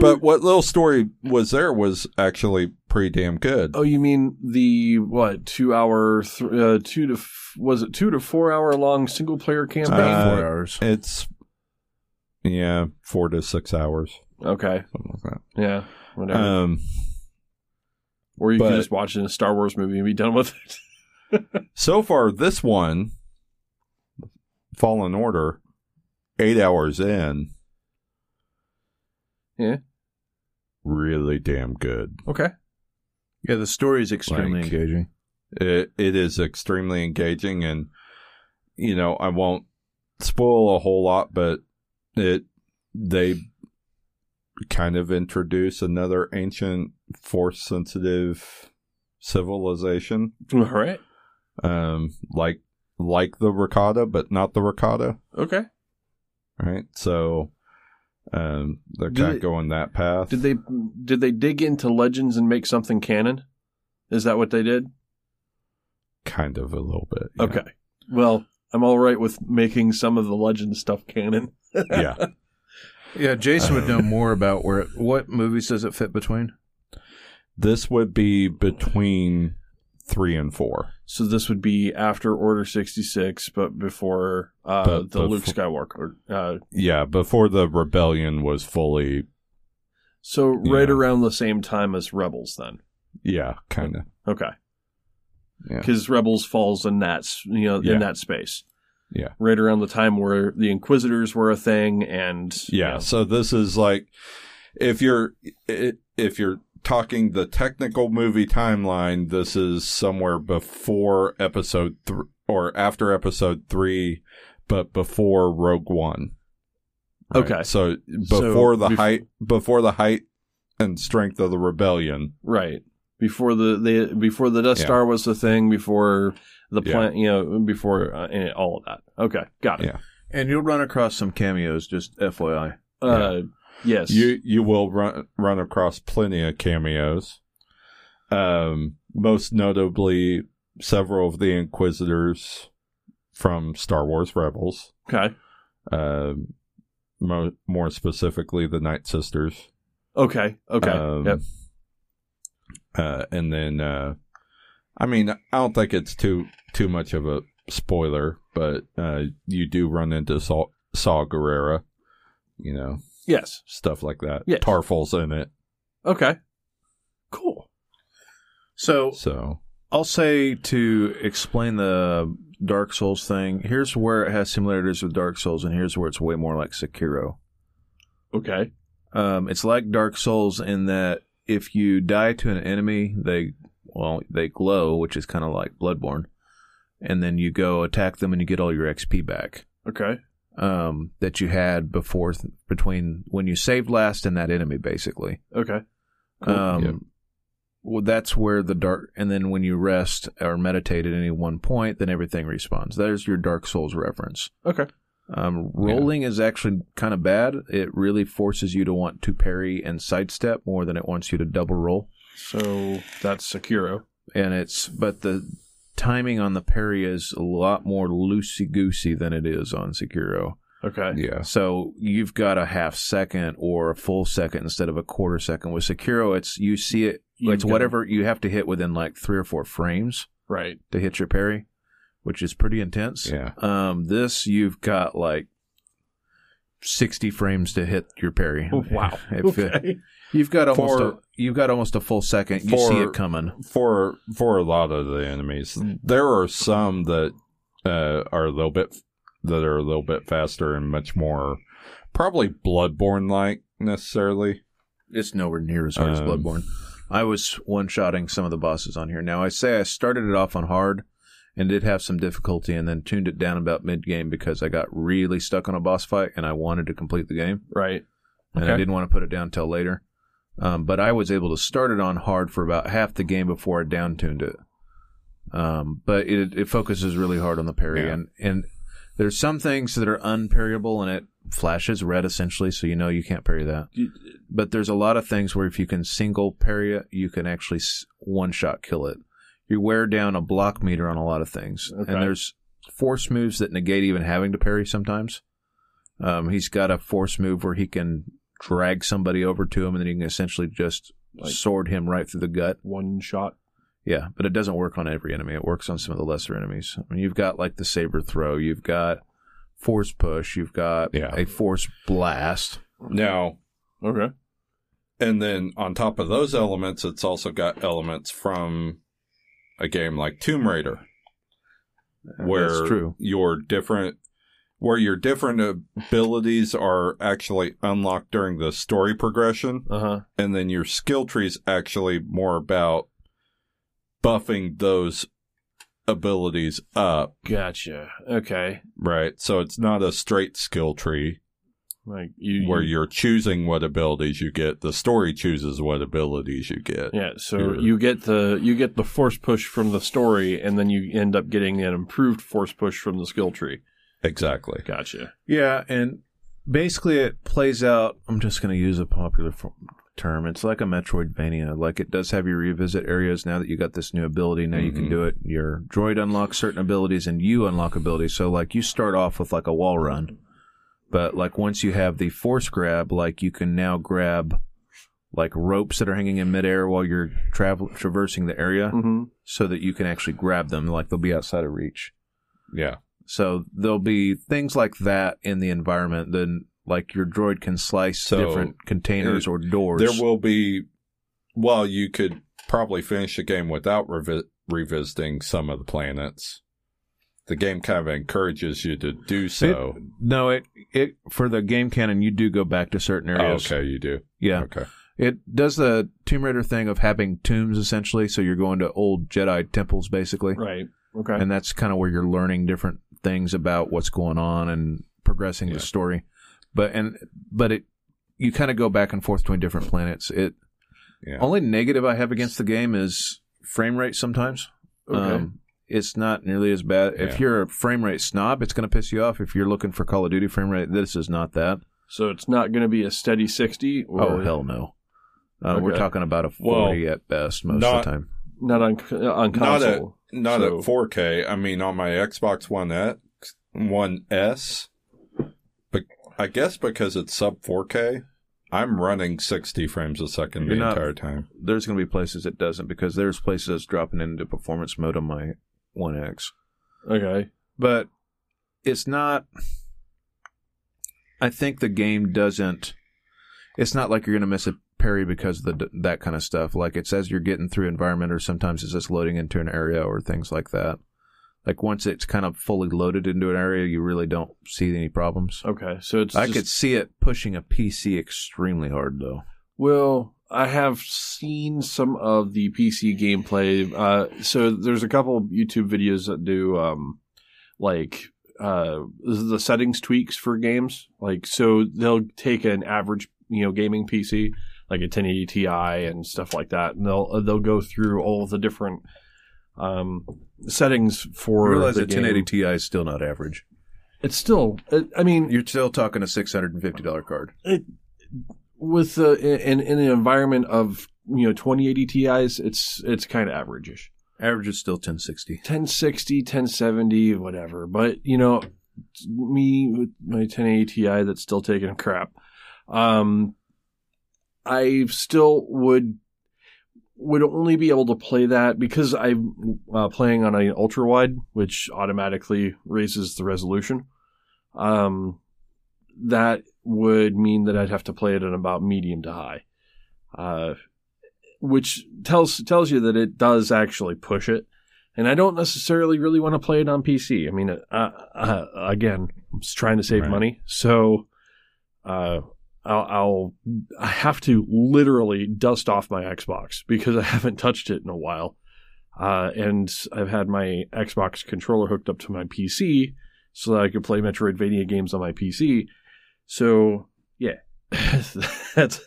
but what little story was there was actually pretty damn good. Oh, you mean the what two hour, th- uh, two to f- was it two to four hour long single player campaign? Uh, Four hours. It's yeah, four to six hours, okay, something like that. yeah, that. Whatever. Um, or you but- could just watch it in a Star Wars movie and be done with it. so far, this one, Fallen Order, eight hours in, Yeah. really damn good. Okay. Yeah, the story is extremely Like- engaging. It it is extremely engaging, and you know I won't spoil a whole lot, but it they kind of introduce another ancient force sensitive civilization, All right. um, like like the Rakata, but not the Rakata, Okay. right? So. Um, they're kind of going that path. Did they did they dig into legends and make something canon? Is that what they did? Kind of a little bit. yeah. Okay. Well, I'm all right with making some of the legend stuff canon. yeah. Yeah, Jason would know more about where. What movies does it fit between? This would be between three and four. So this would be after Order 66, but before uh, But the Luke Skywalker. Uh, Yeah, before the rebellion was fully. so right Yeah. around the same time as Rebels, then. Yeah, kind of. Okay. Yeah. Because Rebels falls in that you know Yeah. in that space. Yeah. Right around the time where the Inquisitors were a thing, and you Yeah. know, So this is like, if you're if you're talking the technical movie timeline, this is somewhere before episode three or after episode three, but before Rogue One. Okay. So So before the bef- height, before the height and strength of the rebellion. right before the, the before the Death Yeah. Star was the thing, before the Yeah. plant, you know, before uh, all of that. Okay, got it. Yeah. And you'll run across some cameos. Just FYI. Uh, yes. You you will run run across plenty of cameos. Um, most notably, several of the Inquisitors from Star Wars Rebels. okay. Um, mo- more specifically, the Night Sisters. Okay. Okay. Um, yep. Uh, and then, uh, I mean, I don't think it's too too much of a spoiler, but uh, you do run into Saw, Saw Gerrera, you know, Yes. stuff like that. Yes. Tarfful's in it, Okay. Cool. So so I'll say to explain the Dark Souls thing. Here's where it has similarities with Dark Souls, and here's where it's way more like Sekiro. Okay. Um, it's like Dark Souls in that if you die to an enemy, they well they glow, which is kind of like Bloodborne, and then you go attack them and you get all your XP back Okay. um, that you had before between when you saved last and that enemy, basically. Okay. Cool. Um, Yep. Well, that's where the dark, and then when you rest or meditate at any one point, then everything respawns. There's your Dark Souls reference. Okay. Um, rolling is actually kind of bad. It really forces you to want to parry and sidestep more than it wants you to double roll. So that's Sekiro. And it's, but the timing on the parry is a lot more loosey goosey than it is on Sekiro. Okay. yeah, So you've got a half second or a full second instead of a quarter second. With Sekiro, it's you see it. You it's gotta- whatever you have to hit within like three or four frames Right. to hit your parry, which is pretty intense. yeah, Um, this you've got like sixty frames to hit your parry. Oh, wow. If it- Okay. You've got almost For- a, you've got almost a full second. You For- see it coming. for for a lot of the enemies, there are some that uh, are a little bit that are a little bit faster and much more probably Bloodborne like necessarily. It's nowhere near as hard as Um, Bloodborne. I was one shotting some of the bosses on here. Now I say I started it off on hard and did have some difficulty and then tuned it down about mid game because I got really stuck on a boss fight and I wanted to complete the game Right. and I didn't want to put it down till later. Um, but I was able to start it on hard for about half the game before I down tuned it. Um, but it, it focuses really hard on the parry, Yeah. and and there's some things that are unparryable, and it flashes red essentially, so you know you can't parry that. But there's a lot of things where if you can single parry it, you can actually one shot kill it. You wear down a block meter on a lot of things, Okay. and there's force moves that negate even having to parry sometimes. Um, he's got a force move where he can drag somebody over to him, and then you can essentially just Like- sword him right through the gut. One shot. Yeah, but it doesn't work on every enemy. It works on some of the lesser enemies. I mean, you've got like the saber throw, you've got force push, you've got Yeah. a force blast. Now, Okay. and then on top of those elements, it's also got elements from a game like Tomb Raider, where true. your different where your different abilities are actually unlocked during the story progression, Uh huh. and then your skill tree is actually more about buffing those abilities up, Gotcha. Okay. right? So it's not a straight skill tree Like you. where you- you're choosing what abilities you get. The story chooses what abilities you get. Yeah. So You're- you get the you get the force push from the story, and then you end up getting an improved force push from the skill tree. Exactly. Gotcha. Yeah, and basically it plays out. I'm just going to use a popular f- term. It's like a Metroidvania. Like it does have you revisit areas now that you got this new ability. Now you can Mhm. do it. Your droid unlocks certain abilities, and you unlock abilities. So like you start off with like a wall run, but like once you have the force grab, like you can now grab like ropes that are hanging in midair while you're travel traversing the area, Mm-hmm. so that you can actually grab them. Like they'll be outside of reach. Yeah. So there'll be things like that in the environment. Then, like your droid can slice So, different containers or doors. There will be, well, you could probably finish the game without revi- revisiting some of the planets. The game kind of encourages you to do so. no, it it for the game canon, you do go back to certain Oh, areas. okay, you do. Yeah, Okay. it does the Tomb Raider thing of having tombs essentially. So you're going to old Jedi temples basically, Right. Okay. and that's kind of where you're learning different things about what's going on and progressing Yeah. the story. But and but it you kind of go back and forth between different planets. It Yeah. Only negative I have against the game is frame rate sometimes. okay. Um, it's not nearly as bad. If you're a frame rate snob, it's going to piss you off. If you're looking for Call of Duty frame rate, this is not that. so it's not going to be a steady sixty. Or Oh, hell no. Uh, We're talking about a Well, 40 at best most not- of the time. Not on on Not at, console. Not So- at 4K. I mean, on my Xbox One X, One S, but I guess because it's sub 4K, I'm running 60 frames a second You're the not- entire time. There's going to be places it doesn't because there's places that's dropping into performance mode on my One X. Okay. but it's not i think the game doesn't it's not like you're going to miss a parry because of the that kind of stuff like it's as you're getting through environment or sometimes it's just loading into an area or things like that like once it's kind of fully loaded into an area you really don't see any problems Okay. So it's. i just- could see it pushing a pc extremely hard though Well, I have seen some of the PC gameplay. Uh, so there's a couple of YouTube videos that do um, like uh, the settings tweaks for games. Like, so they'll take an average, you know, gaming PC, like a 1080 Ti and stuff like that, and they'll they'll go through all the different um, settings I for realize the that 1080 ti is still not average It's still, it, I mean, you're still talking a $650 card it with the in in an environment of you know 2080 Ti's, it's it's kind of averageish. average is still 1060 1060, 1070, whatever. But you know, me with my 1080 Ti that's still taking crap. Um, I still would would only be able to play that because I'm uh, playing on an ultra wide, which automatically raises the resolution. Um, that would mean that I'd have to play it at about medium to high, uh, which tells tells you that it does actually push it. And I don't necessarily really want to play it on PC. I mean, uh, uh, again, I'm just trying to save Right. money, so uh, I'll, I'll I have to literally dust off my Xbox because I haven't touched it in a while, uh, and I've had my Xbox controller hooked up to my PC so that I could play Metroidvania games on my PC. So yeah, that's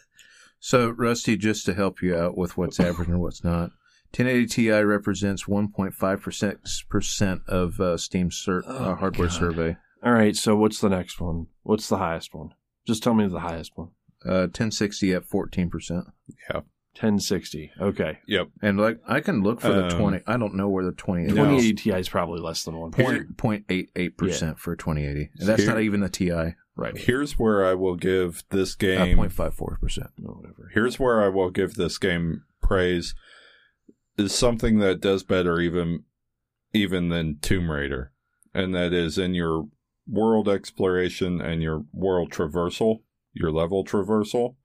So, Rusty, just to help you out with what's average and what's not, 1080 Ti represents 1.5% of uh, Steam's sur- Oh, uh, hardware God. survey. All right. So what's the next one? What's the highest one? Just tell me the highest one. Uh, 1060 at 14%. Yeah. 1060. Okay. Yep. And like I can look for the Um, 20. I don't know where the 20 No. 2080 Ti is probably less than one. Point point eight eight percent for 2080. And that's Here- not even the TI. Right. Here's where I will give this Uh, game. 0.54 percent. No, whatever. Here's where I will give this game praise. Is something that does better even even than Tomb Raider, and that is in your world exploration and your world traversal, your level traversal.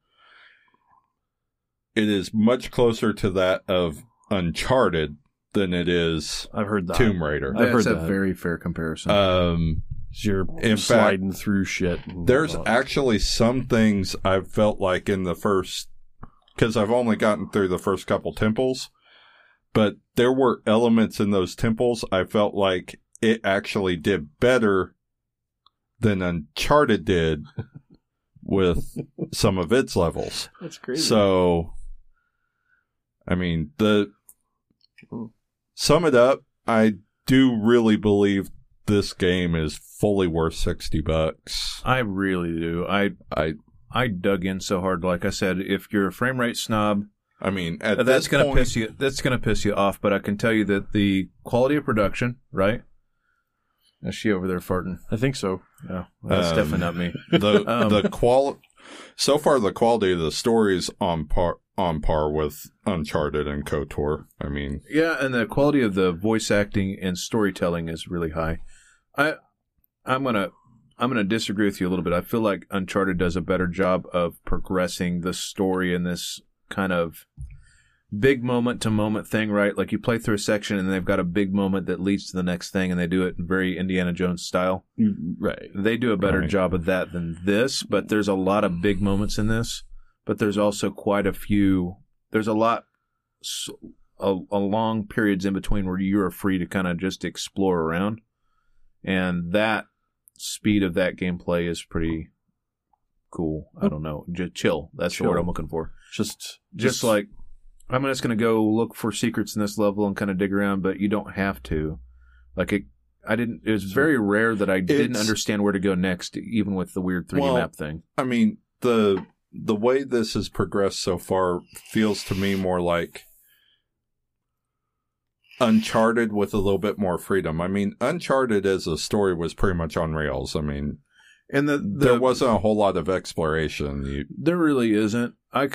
It is much closer to that of Uncharted than it is I've heard that. Tomb Raider. I've That's heard a that. very fair comparison. Um, You're In fact, sliding through shit. and There's whatnot. actually some things I've felt like in the first, because I've only gotten through the first couple temples, but there were elements in those temples I felt like it actually did better than Uncharted did with some of its levels. That's crazy. So, I mean, the sum it up, I do really believe this game is fully worth sixty bucks. I really do. I I I dug in so hard. Like I said, if you're a frame rate snob, I mean, at that's gonna piss you. That's gonna piss you off. But I can tell you that the quality of production, right? Is she over there farting? I think so. No, that's Um, definitely not me. the Um, the qual so far the quality of the stories on par on par with Uncharted and KOTOR. I mean, Yeah, and the quality of the voice acting and storytelling is really high. I I'm gonna I'm gonna disagree with you a little bit. I feel like Uncharted does a better job of progressing the story in this kind of big moment to moment thing, right? Like you play through a section and they've got a big moment that leads to the next thing, and they do it in very Indiana Jones style. Mm-hmm. Right. They do a better Right. job of that than this, but there's a lot of big moments in this. But there's also quite a few. There's a lot, a, a long periods in between where you are free to kind of just explore around, and that speed of that gameplay is pretty cool. I hmm. don't know, just chill. That's the word I'm looking for. Just, Just like I'm just gonna go look for secrets in this level and kind of dig around, but you don't have to. Like it, I didn't. It was very rare that I didn't understand where to go next, even with the weird 3D Well, map thing. I mean the the way this has progressed so far feels to me more like Uncharted with a little bit more freedom. I mean, Uncharted as a story was pretty much on rails. I mean, And the, the there wasn't a whole lot of exploration. You, There really isn't. I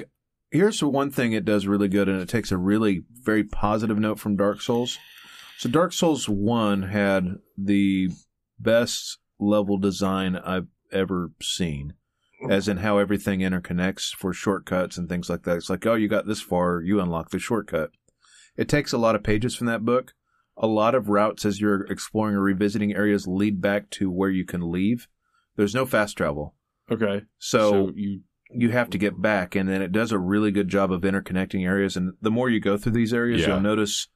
here's the one thing it does really good, and it takes a really very positive note from Dark Souls. So Dark Souls One had the best level design I've ever seen, as in how everything interconnects for shortcuts and things like that. It's like, oh, you got this far, you unlock the shortcut. It takes a lot of pages from that book. A lot of routes as you're exploring or revisiting areas lead back to where you can leave. There's no fast travel. okay. so you, you have to get back and then it does a really good job of interconnecting areas and the more you go through these areas Yeah. you'll notice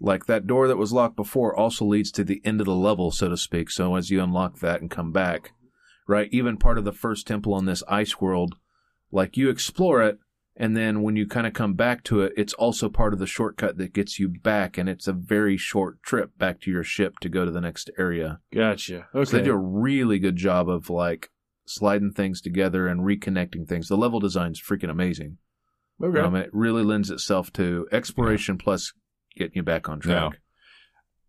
like that door that was locked before also leads to the end of the level so to speak so as you unlock that and come back right even part of the first temple on this ice world like you explore it and then when you kind of come back to it it's also part of the shortcut that gets you back and it's a very short trip back to your ship to go to the next area gotcha. Okay. so they do a really good job of like sliding things together and reconnecting things. The level design's freaking amazing. okay. Um, it really lends itself to exploration plus getting you back on track.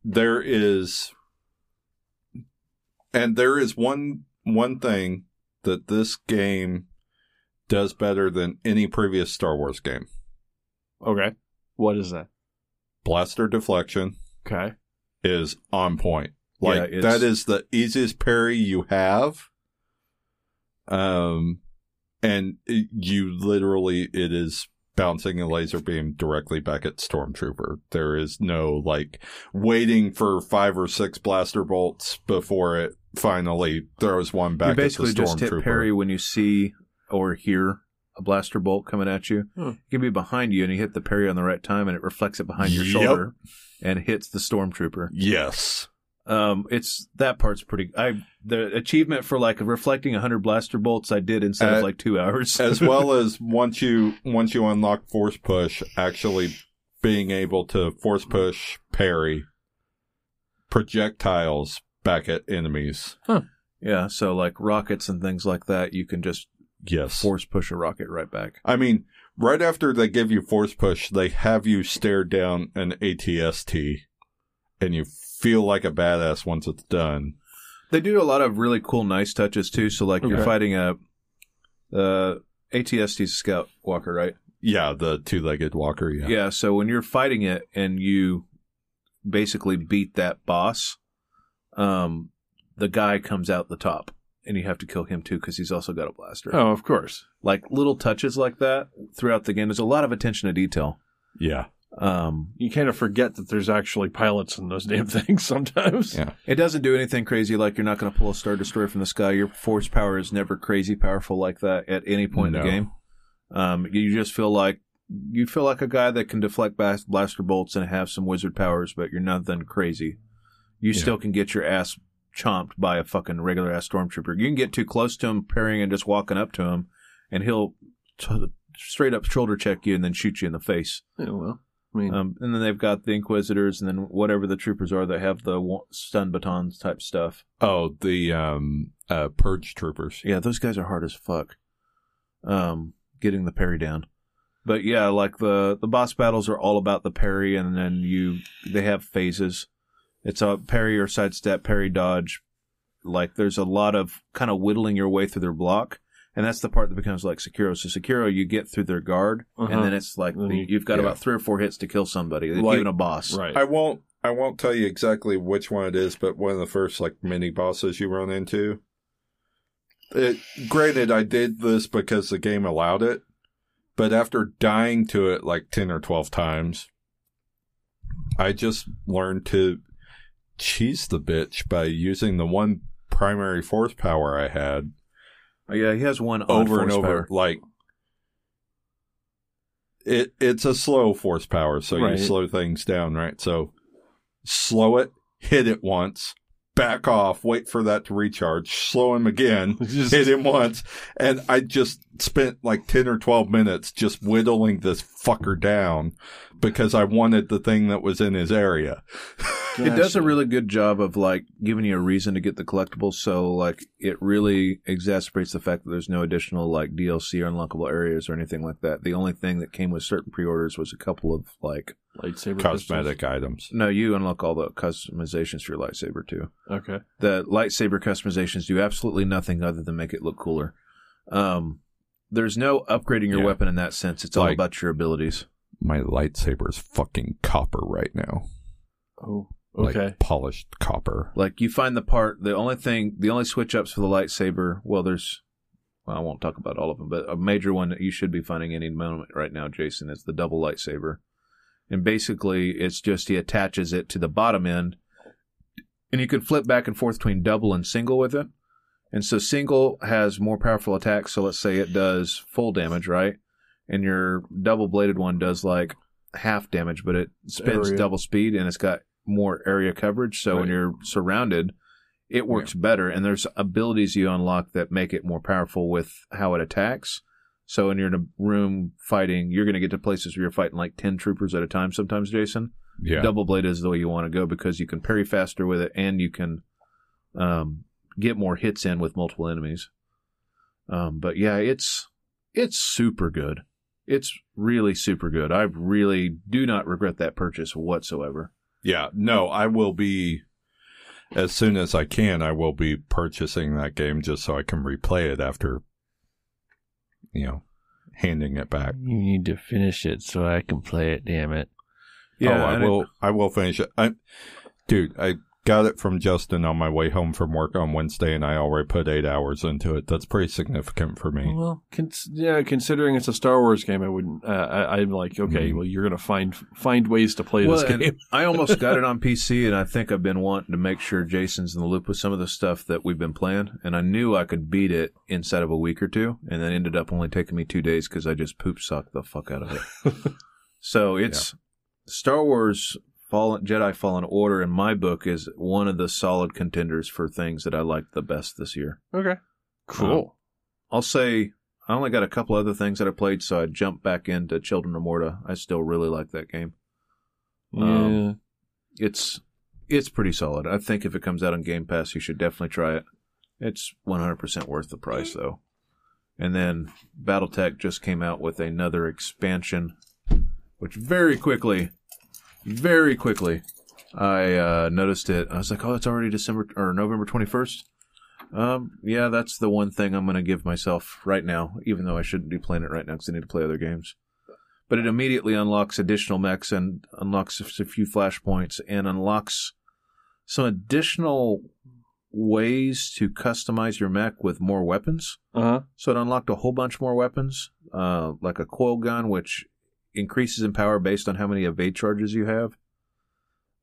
there is and there is one one thing that this game does better than any previous Star Wars game. okay. What is that? Blaster deflection Okay. is on point. Like it's- that is the easiest parry you have. Um and it- you literally it is bouncing a laser beam directly back at Stormtrooper. There is no like waiting for five or six blaster bolts before it finally throws one back you basically at the just hit Stormtrooper. parry when you see or hear a blaster bolt coming at you. Hmm. It can be behind you and you hit the parry on the right time and it reflects it behind your Yep. shoulder and hits the stormtrooper. Yes. Um, it's that part's pretty. I the achievement for like reflecting hundred blaster bolts I did inside Uh, of like two hours. as well as once you once you unlock force push, actually being able to force push parry projectiles back at enemies. yeah, so like rockets and things like that, you can just Yes. force push a rocket right back. I mean, right after they give you force push, they have you stare down an ATST and you feel like a badass once it's done. They do a lot of really cool, nice touches too. So like you're Okay. fighting a uh, ATST scout walker, right? Yeah, the two legged walker, yeah. Yeah. So when you're fighting it and you basically beat that boss, um, the guy comes out the top, and you have to kill him too because he's also got a blaster. Oh, of course. Like little touches like that throughout the game. There's a lot of attention to detail. Yeah. Um, You kind of forget that there's actually pilots in those damn things sometimes. Yeah. it doesn't do anything crazy. Like you're not going to pull a star destroyer from the sky. Your force power is never crazy powerful like that at any point in the game. Um, you just feel like you feel like a guy that can deflect bas- blaster bolts and have some wizard powers, but you're nothing crazy. You Yeah. still can get your ass chomped by a fucking regular ass stormtrooper. You can get too close to him, parrying and just walking up to him, and he'll t- straight up shoulder check you and then shoot you in the face. Yeah, well, I mean, Um, and then they've got the Inquisitors, and then whatever the troopers are that have the stun batons type stuff. Oh, the um uh purge troopers. Yeah, those guys are hard as fuck. Um, getting the parry down. But yeah, like the the boss battles are all about the parry, and then you they have phases. It's a parry or sidestep, parry dodge. Like there's a lot of kind of whittling your way through their block, and that's the part that becomes like Sekiro. So Sekiro, you get through their guard, Uh-huh. and then it's like Then the, you- you've got yeah. about three or four hits to kill somebody, Like- even a boss. right. I won't I won't tell you exactly which one it is, but one of the first like mini bosses you run into. It granted I did this because the game allowed it, but after dying to it like ten or twelve times, I just learned to cheese the bitch by using the one primary force power I had Oh, yeah, he has one over and over. power. Like it, it's a slow force power, so Right. you slow things down, right? So slow it, hit it once, back off, wait for that to recharge, slow him again, Just- hit him once, and I just spent like ten or twelve minutes just whittling this fucker down because I wanted the thing that was in his area. It does a really good job of like giving you a reason to get the collectibles. So like it really exacerbates the fact that there's no additional like DLC or unlockable areas or anything like that. The only thing that came with certain pre-orders was a couple of like lightsaber Cosmetic items. no, you unlock all the customizations for your lightsaber too. Okay. The lightsaber customizations do absolutely nothing other than make it look cooler. Um, there's no upgrading your Yeah. weapon in that sense. It's all about your abilities. My lightsaber is fucking copper right now. Oh. Like Okay. polished copper. Like you find the part, the only thing, the only switch ups for the lightsaber. Well, there's, well, I won't talk about all of them, but a major one that you should be finding any moment right now, Jason, is the double lightsaber. And basically, it's just he attaches it to the bottom end, and you can flip back and forth between double and single with it. And so single has more powerful attacks. So let's say it does full damage, right? And your double bladed one does like half damage, but it spins Area. double speed and it's got more area coverage. So when you're surrounded, it works better. And there's abilities you unlock that make it more powerful with how it attacks. So when you're in a room fighting, you're going to get to places where you're fighting like 10 troopers at a time sometimes, Jason. Yeah. Double blade is the way you want to go because you can parry faster with it and you can um, get more hits in with multiple enemies. Um, but yeah, it's it's super good. It's really super good. I really do not regret that purchase whatsoever. Yeah, no, I will be as soon as I can. I will be purchasing that game just so I can replay it after, you know, handing it back. You need to finish it so I can play it. Damn it! Yeah, oh, I and it- will. I will finish it. I, dude, I got it from Justin on my way home from work on Wednesday, and I already put eight hours into it. That's pretty significant for me. Well, cons- yeah, considering it's a Star Wars game, I wouldn't. Uh, I, I'm like, okay, Mhm. well, you're gonna find find ways to play Well, this game. I almost got it on PC, and I think I've been wanting to make sure Jason's in the loop with some of the stuff that we've been playing. And I knew I could beat it inside of a week or two, and then ended up only taking me two days because I just poop sucked the fuck out of it. so it's Star Wars Fallen Jedi Fallen Order in my book is one of the solid contenders for things that I liked the best this year. Okay. Cool. I'll say I only got a couple other things that I played, so I jumped back into Children of Morta. I still really like that game. yeah. um, It's it's pretty solid. I think if it comes out on Game Pass, you should definitely try it. It's 100% worth the price though. And then BattleTech just came out with another expansion, which very quickly, very quickly, I uh, noticed it. I was like, "Oh, it's already December or November 21st." Um, yeah, that's the one thing I'm going to give myself right now, even though I shouldn't be playing it right now because I need to play other games. But it immediately unlocks additional mechs and unlocks a few flashpoints and unlocks some additional ways to customize your mech with more weapons. Uh-huh. So it unlocked a whole bunch more weapons, uh, like a coil gun, which increases in power based on how many evade charges you have.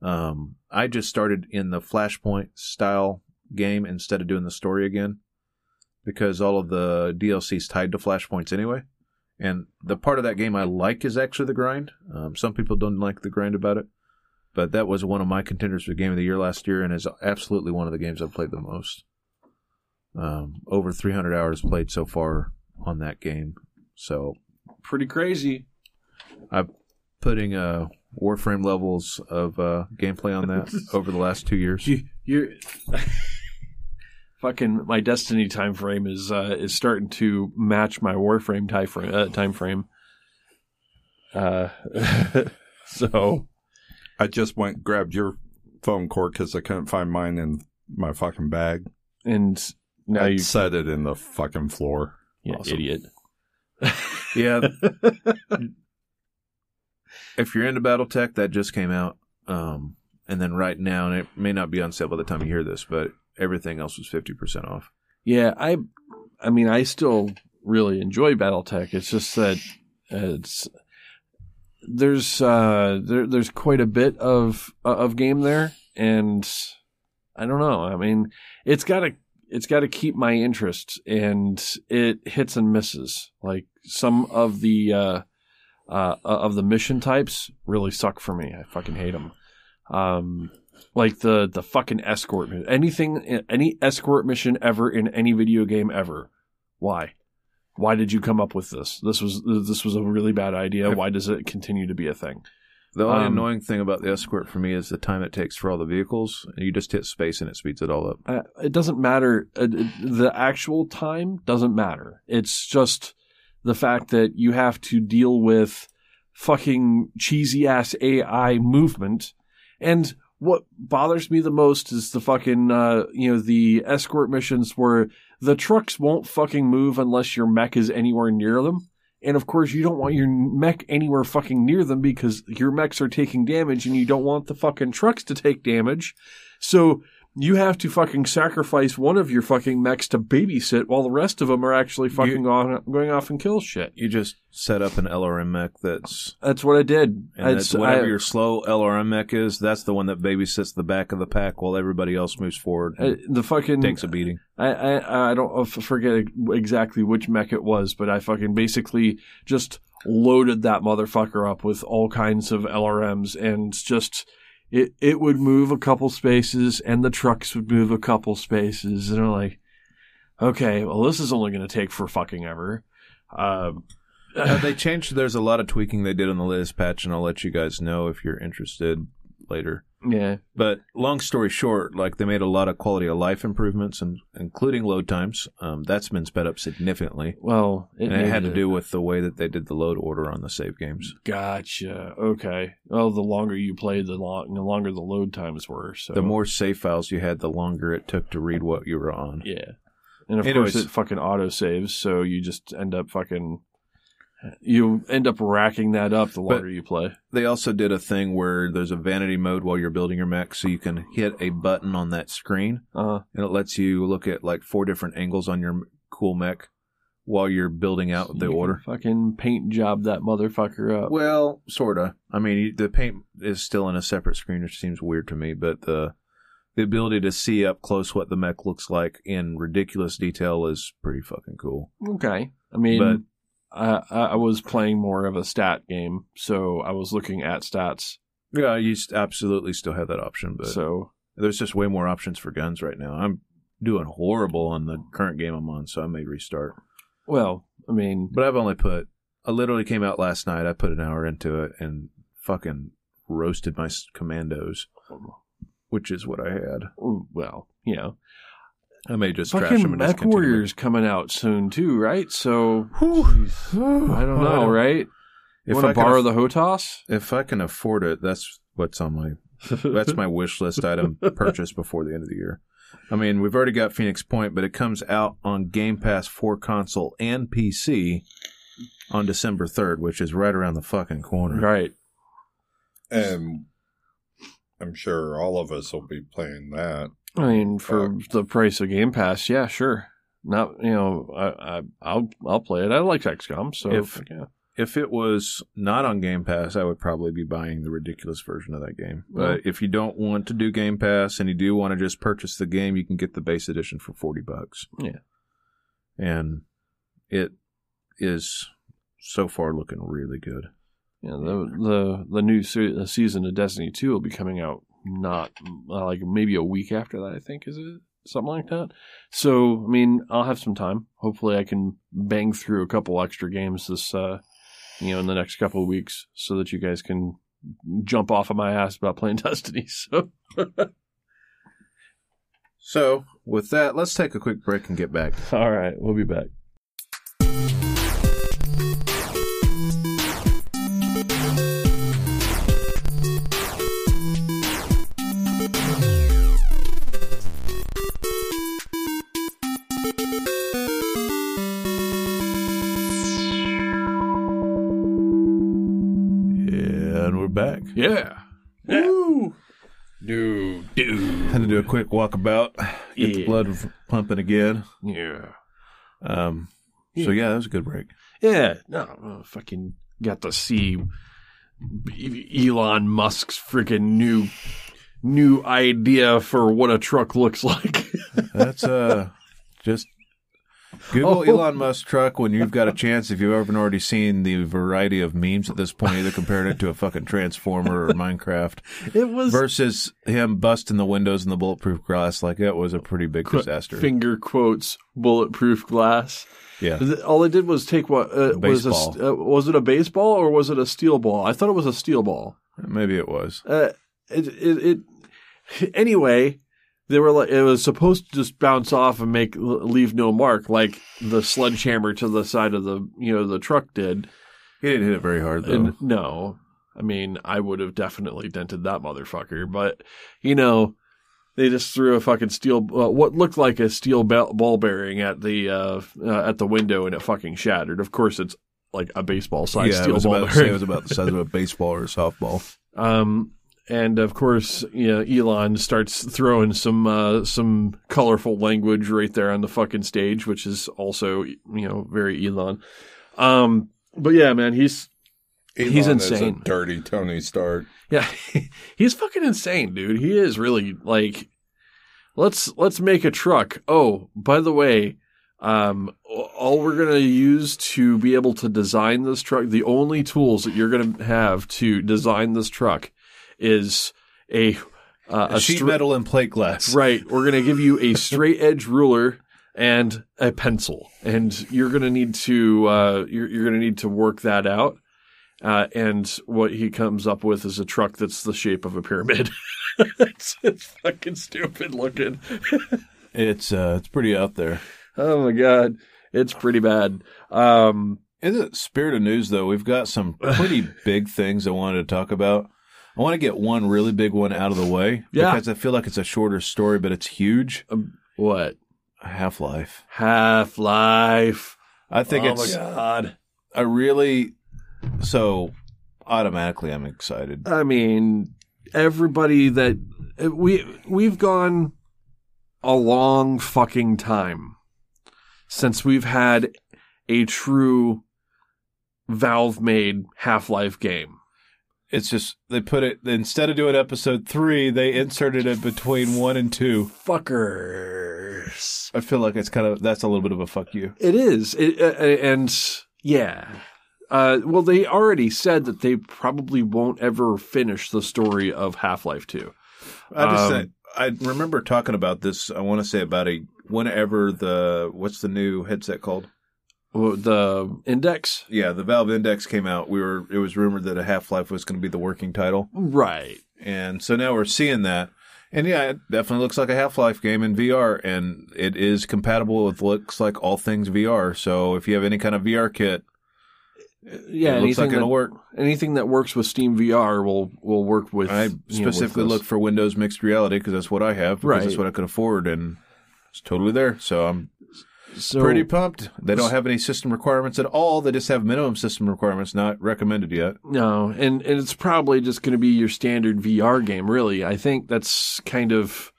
Um, I just started in the Flashpoint style game instead of doing the story again because all of the DLC is tied to Flashpoints anyway. And the part of that game I like is actually the grind. Um, some people don't like the grind about it, but that was one of my contenders for Game of the Year last year and is absolutely one of the games I've played the most. Um, over 300 hours played so far on that game. So Pretty crazy. Putting uh, Warframe levels of uh, gameplay on that over the last two years. You, you're fucking my Destiny time frame is uh, is starting to match my Warframe time frame. Uh, time frame. Uh, so I just went grabbed your phone cord because I couldn't find mine in my fucking bag. and now I you set it in the fucking floor. yeah, Awesome. idiot. Yeah, if you're into BattleTech, that just came out. Um, and then right now, and it may not be on sale by the time you hear this, but everything else was 50% off. Yeah, I, I mean, I still really enjoy BattleTech. It's just that it's there's uh there there's quite a bit of of game there, and I don't know. I mean, it's got to it's got to keep my interest, and it hits and misses. Like some of the uh, uh of the mission types really suck for me. I fucking hate them. Um, like the the fucking escort mission. Anything, any escort mission ever in any video game ever. Why? Why did you come up with this? This was this was a really bad idea. Why does it continue to be a thing? The only Um, annoying thing about the escort for me is the time it takes for all the vehicles. You just hit space and it speeds it all up. Uh, it doesn't matter. Uh, the actual time doesn't matter. It's just the fact that you have to deal with fucking cheesy ass AI movement. And what bothers me the most is the fucking, uh, you know, the escort missions where the trucks won't fucking move unless your mech is anywhere near them. And of course, you don't want your mech anywhere fucking near them because your mechs are taking damage and you don't want the fucking trucks to take damage. So you have to fucking sacrifice one of your fucking mechs to babysit while the rest of them are actually fucking on, going off and kill shit. You just set up an LRM mech that's That's what I did. and It's- that's whatever I- your slow LRM mech is. That's the one that babysits the back of the pack while everybody else moves forward. I- the fucking takes a beating. I, I I don't forget exactly which mech it was, but I fucking basically just loaded that motherfucker up with all kinds of LRMs and just it it would move a couple spaces and the trucks would move a couple spaces and I'm like, okay, well this is only going to take for fucking ever. Um, Uh, they changed. There's a lot of tweaking they did on the latest patch, and I'll let you guys know if you're interested later. yeah, But long story short, like they made a lot of quality of life improvements, and including load times. Um, that's been sped up significantly, well, and it had to do with the way that they did the load order on the save games. Gotcha. Okay. Well, the longer you played, the, long, the longer the load times were. So The more save files you had, the longer it took to read what you were on. Yeah. And of Anyways. course, it fucking auto saves, so you just end up fucking. You end up racking that up the longer you play. They also did a thing where there's a vanity mode while you're building your mech, so you can hit a button on that screen, Uh, and it lets you look at like four different angles on your cool mech while you're building out the you can order. Fucking paint job that motherfucker up. Well, sorta. I mean, the paint is still in a separate screen, which seems weird to me, but the the ability to see up close what the mech looks like in ridiculous detail is pretty fucking cool. Okay. I mean, I, I I was playing more of a stat game, so I was looking at stats Yeah, you absolutely still have that option, but so there's just way more options for guns right now. I'm doing horrible on the current game I'm on, so I may restart. well, I mean, But I've only put. I literally came out last night. I put an hour into it and fucking roasted my commandos, oh, which is what I had. well, you know, I may just trash fucking them and Mech discontinue them. Warriors coming out soon too, right? So I don't know, right? If want I to can borrow aff- the Hotas? If I can afford it, that's what's on my that's my wish list item purchase before the end of the year. I mean, we've already got Phoenix Point, but it comes out on Game Pass for console and PC on December 3rd, which is right around the fucking corner. right. And I'm sure all of us will be playing that. I mean, for Uh, the price of Game Pass, yeah, sure. Not you know, I, I I'll I'll play it. I like XCOM, so If- yeah. If it was not on Game Pass, I would probably be buying the ridiculous version of that game. Well- But if you don't want to do Game Pass and you do want to just purchase the game, you can get the base edition for 40 bucks. Yeah. And it is so far looking really good. Yeah, the the the new se- season of Destiny Two will be coming out not like maybe a week after that. I think is it something like that. So I mean, I'll have some time. Hopefully, I can bang through a couple extra games this uh you know in the next couple of weeks, so that you guys can jump off of my ass about playing Destiny. So So, with that, let's take a quick break and get back. all right, we'll be back. We're back. Yeah. Woo! Dude, dude. Had to do a quick walkabout, get the blood pumping again. Yeah. Um, so, yeah, that was a good break. Yeah, no, fucking got to see Elon Musk's freaking new new idea for what a truck looks like. That's uh just Google Oh. Elon Musk truck when you've got a chance. If you haven't already seen the variety of memes at this point, either comparing it to a fucking transformer or Minecraft it was versus him busting the windows in the bulletproof glass, like that was a pretty big disaster. finger quotes bulletproof glass. Yeah, All it did was take what uh, was a, uh, was it a baseball or was it a steel ball? I thought it was a steel ball. maybe it was. Uh, it, it, it anyway. They were like it was supposed to just bounce off and make leave no mark, like the sledgehammer to the side of the you know the truck did. He didn't hit it very hard though. And no, I mean, I would have definitely dented that motherfucker. But you know, they just threw a fucking steel, uh, what looked like a steel ball bearing at the uh, uh, at the window, and it fucking shattered. Of course, it's like a baseball size yeah, steel was ball about to say bearing. it was about the size of a baseball or a softball. Um, and of course, you know, Elon starts throwing some uh, some colorful language right there on the fucking stage, which is also you know very Elon. Um, but yeah, man, he's He's Elon a insane. dirty Tony Stark. Yeah, he's fucking insane, dude. He is really like let's let's make a truck. Oh, by the way, um all we're going to use to be able to design this truck, the only tools that you're going to have to design this truck is a uh, A sheet stra- metal and plate glass. Right, we're going to give you a straight edge ruler and a pencil, and you're going to need to uh, you're, you're going to need to work that out. Uh, and what he comes up with is a truck that's the shape of a pyramid. it's, it's fucking stupid looking. It's uh, it's pretty out there. Oh my god, it's pretty bad. Um, In the spirit of news, though, we've got some pretty big things I wanted to talk about. I want to get one really big one out of the way Yeah. because I feel like it's a shorter story, but it's huge. Um, what Half Life. Half Life? I think oh it's. my god. I really. So automatically, I'm excited. I mean, everybody that eh, we we've gone a long fucking time since we've had a true Valve made Half-Life game. It's just they put it instead of doing episode three, they inserted it between one and two. Fuckers. I feel like it's kind of that's a little bit of a fuck you. It is. It, uh, and yeah. Uh, well, they already said that they probably won't ever finish the story of Half Life Two. I just Um, said, I remember talking about this. I want to say about a whenever the what's the new headset called? The Index, Yeah, the Valve Index came out. We were it was rumored that a Half Life was going to be the working title, right? and so now we're seeing that. And yeah, it definitely looks like a Half Life game in VR, and it is compatible with looks like all things VR. So if you have any kind of VR kit, Yeah, it looks like anything it'll that, work. anything that works with Steam VR will will work with. I you know, with specifically look for Windows mixed reality because that's what I have. Because Right. that's what I could afford, and it's totally there. So I'm so, pretty pumped. They don't have any system requirements at all. They just have minimum system requirements, not recommended yet. No, and, and it's probably just going to be your standard VR game, really. I think that's kind of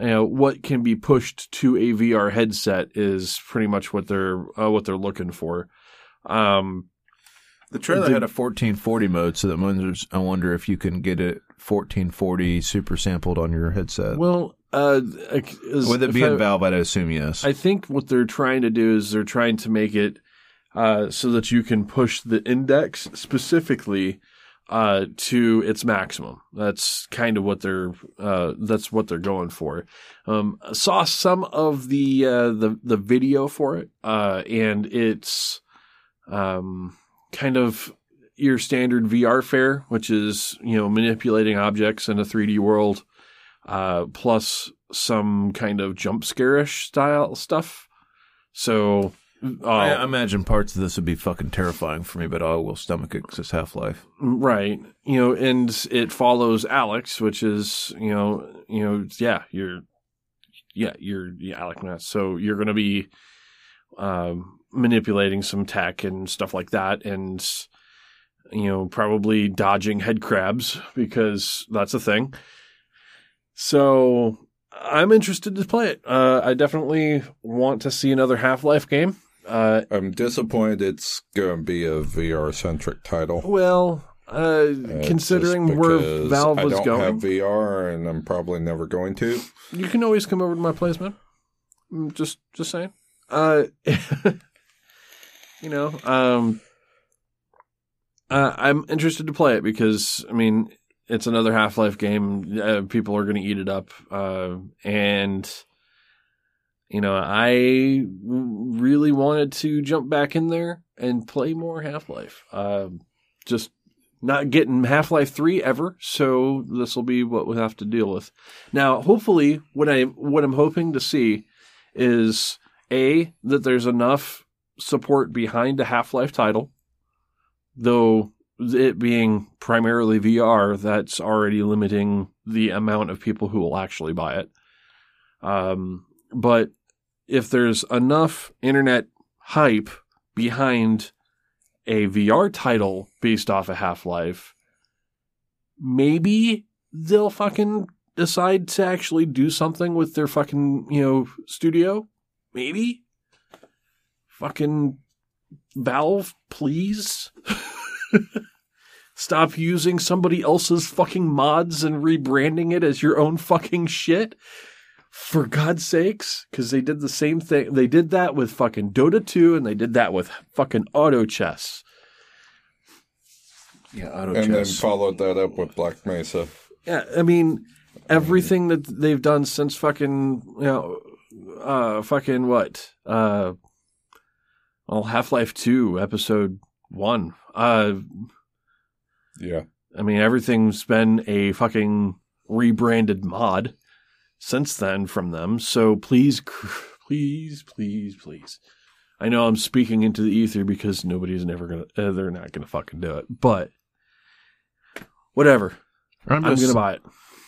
you know what can be pushed to a VR headset is pretty much what they're uh, what they're looking for. Um, The trailer Did- had a 1440 mode, so that wonders, I wonder if you can get it 1440 super sampled on your headset. well, uh, With it being I- Valve, I'd assume yes. I think what they're trying to do is they're trying to make it uh, so that you can push the index specifically uh, to its maximum. That's kind of what they're uh, that's what they're going for. Um, saw some of the uh, the the video for it, uh, and it's um, kind of your standard VR fare, which is you know manipulating objects in a 3D world, uh, plus some kind of jump scare-ish style stuff. So, uh, I imagine parts of this would be fucking terrifying for me, but I will stomach it because it's Half Life. right, you know, and it follows Alyx, which is you know, you know, yeah, you're, yeah, you're yeah, Alex Ness. So you're going to be um, manipulating some tech and stuff like that, and you know, probably dodging head crabs because that's a thing. So I'm interested to play it. Uh, I definitely want to see another Half Life game. Uh, I'm disappointed it's going to be a VR centric title. well, uh, Uh, considering where Valve I don't going, have VR, and I'm probably never going to. you can always come over to my place, man. Mm, Just, just saying. Uh, you know, um, uh, I'm interested to play it because I mean, it's another Half Life game. Uh, people are going to eat it up, uh, and you know, I really wanted to jump back in there and play more Half Life. Uh, just not getting Half Life Three ever, so this will be what we'll have to deal with. Now, hopefully, what I what I'm hoping to see is a that there's enough support behind a Half Life title, though it being primarily VR, that's already limiting the amount of people who will actually buy it. Um, but if there's enough internet hype behind a VR title based off of Half Life, maybe they'll fucking decide to actually do something with their fucking, you know, studio. Maybe. Fucking Valve, please. Stop using somebody else's fucking mods and rebranding it as your own fucking shit. For God's sakes, because they did the same thing. They did that with fucking Dota 2 and they did that with fucking Auto Chess. Yeah, auto chess. and then followed that up with Black Mesa. Yeah, I mean, everything that they've done since fucking, you know, uh, fucking what? Uh, well, Half Life 2, episode 1. Uh, Yeah. I mean, everything's been a fucking rebranded mod since then from them. So please, please, please, please. I know I'm speaking into the ether because nobody's never gonna, uh, they're not gonna fucking do it. But whatever, I'm, I'm gonna buy it.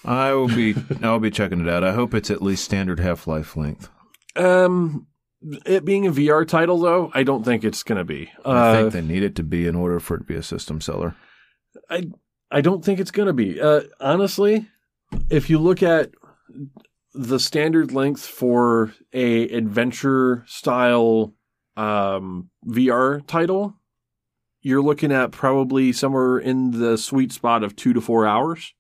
I will be. I'll be checking it out. I hope it's at least standard Half Life length. Um, it being a VR title though, I don't think it's gonna be. I Uh, think they need it to be in order for it to be a system seller. I I don't think it's going to be. Uh, honestly, if you look at the standard length for a adventure style um, VR title, you're looking at probably somewhere in the sweet spot of two to four hours.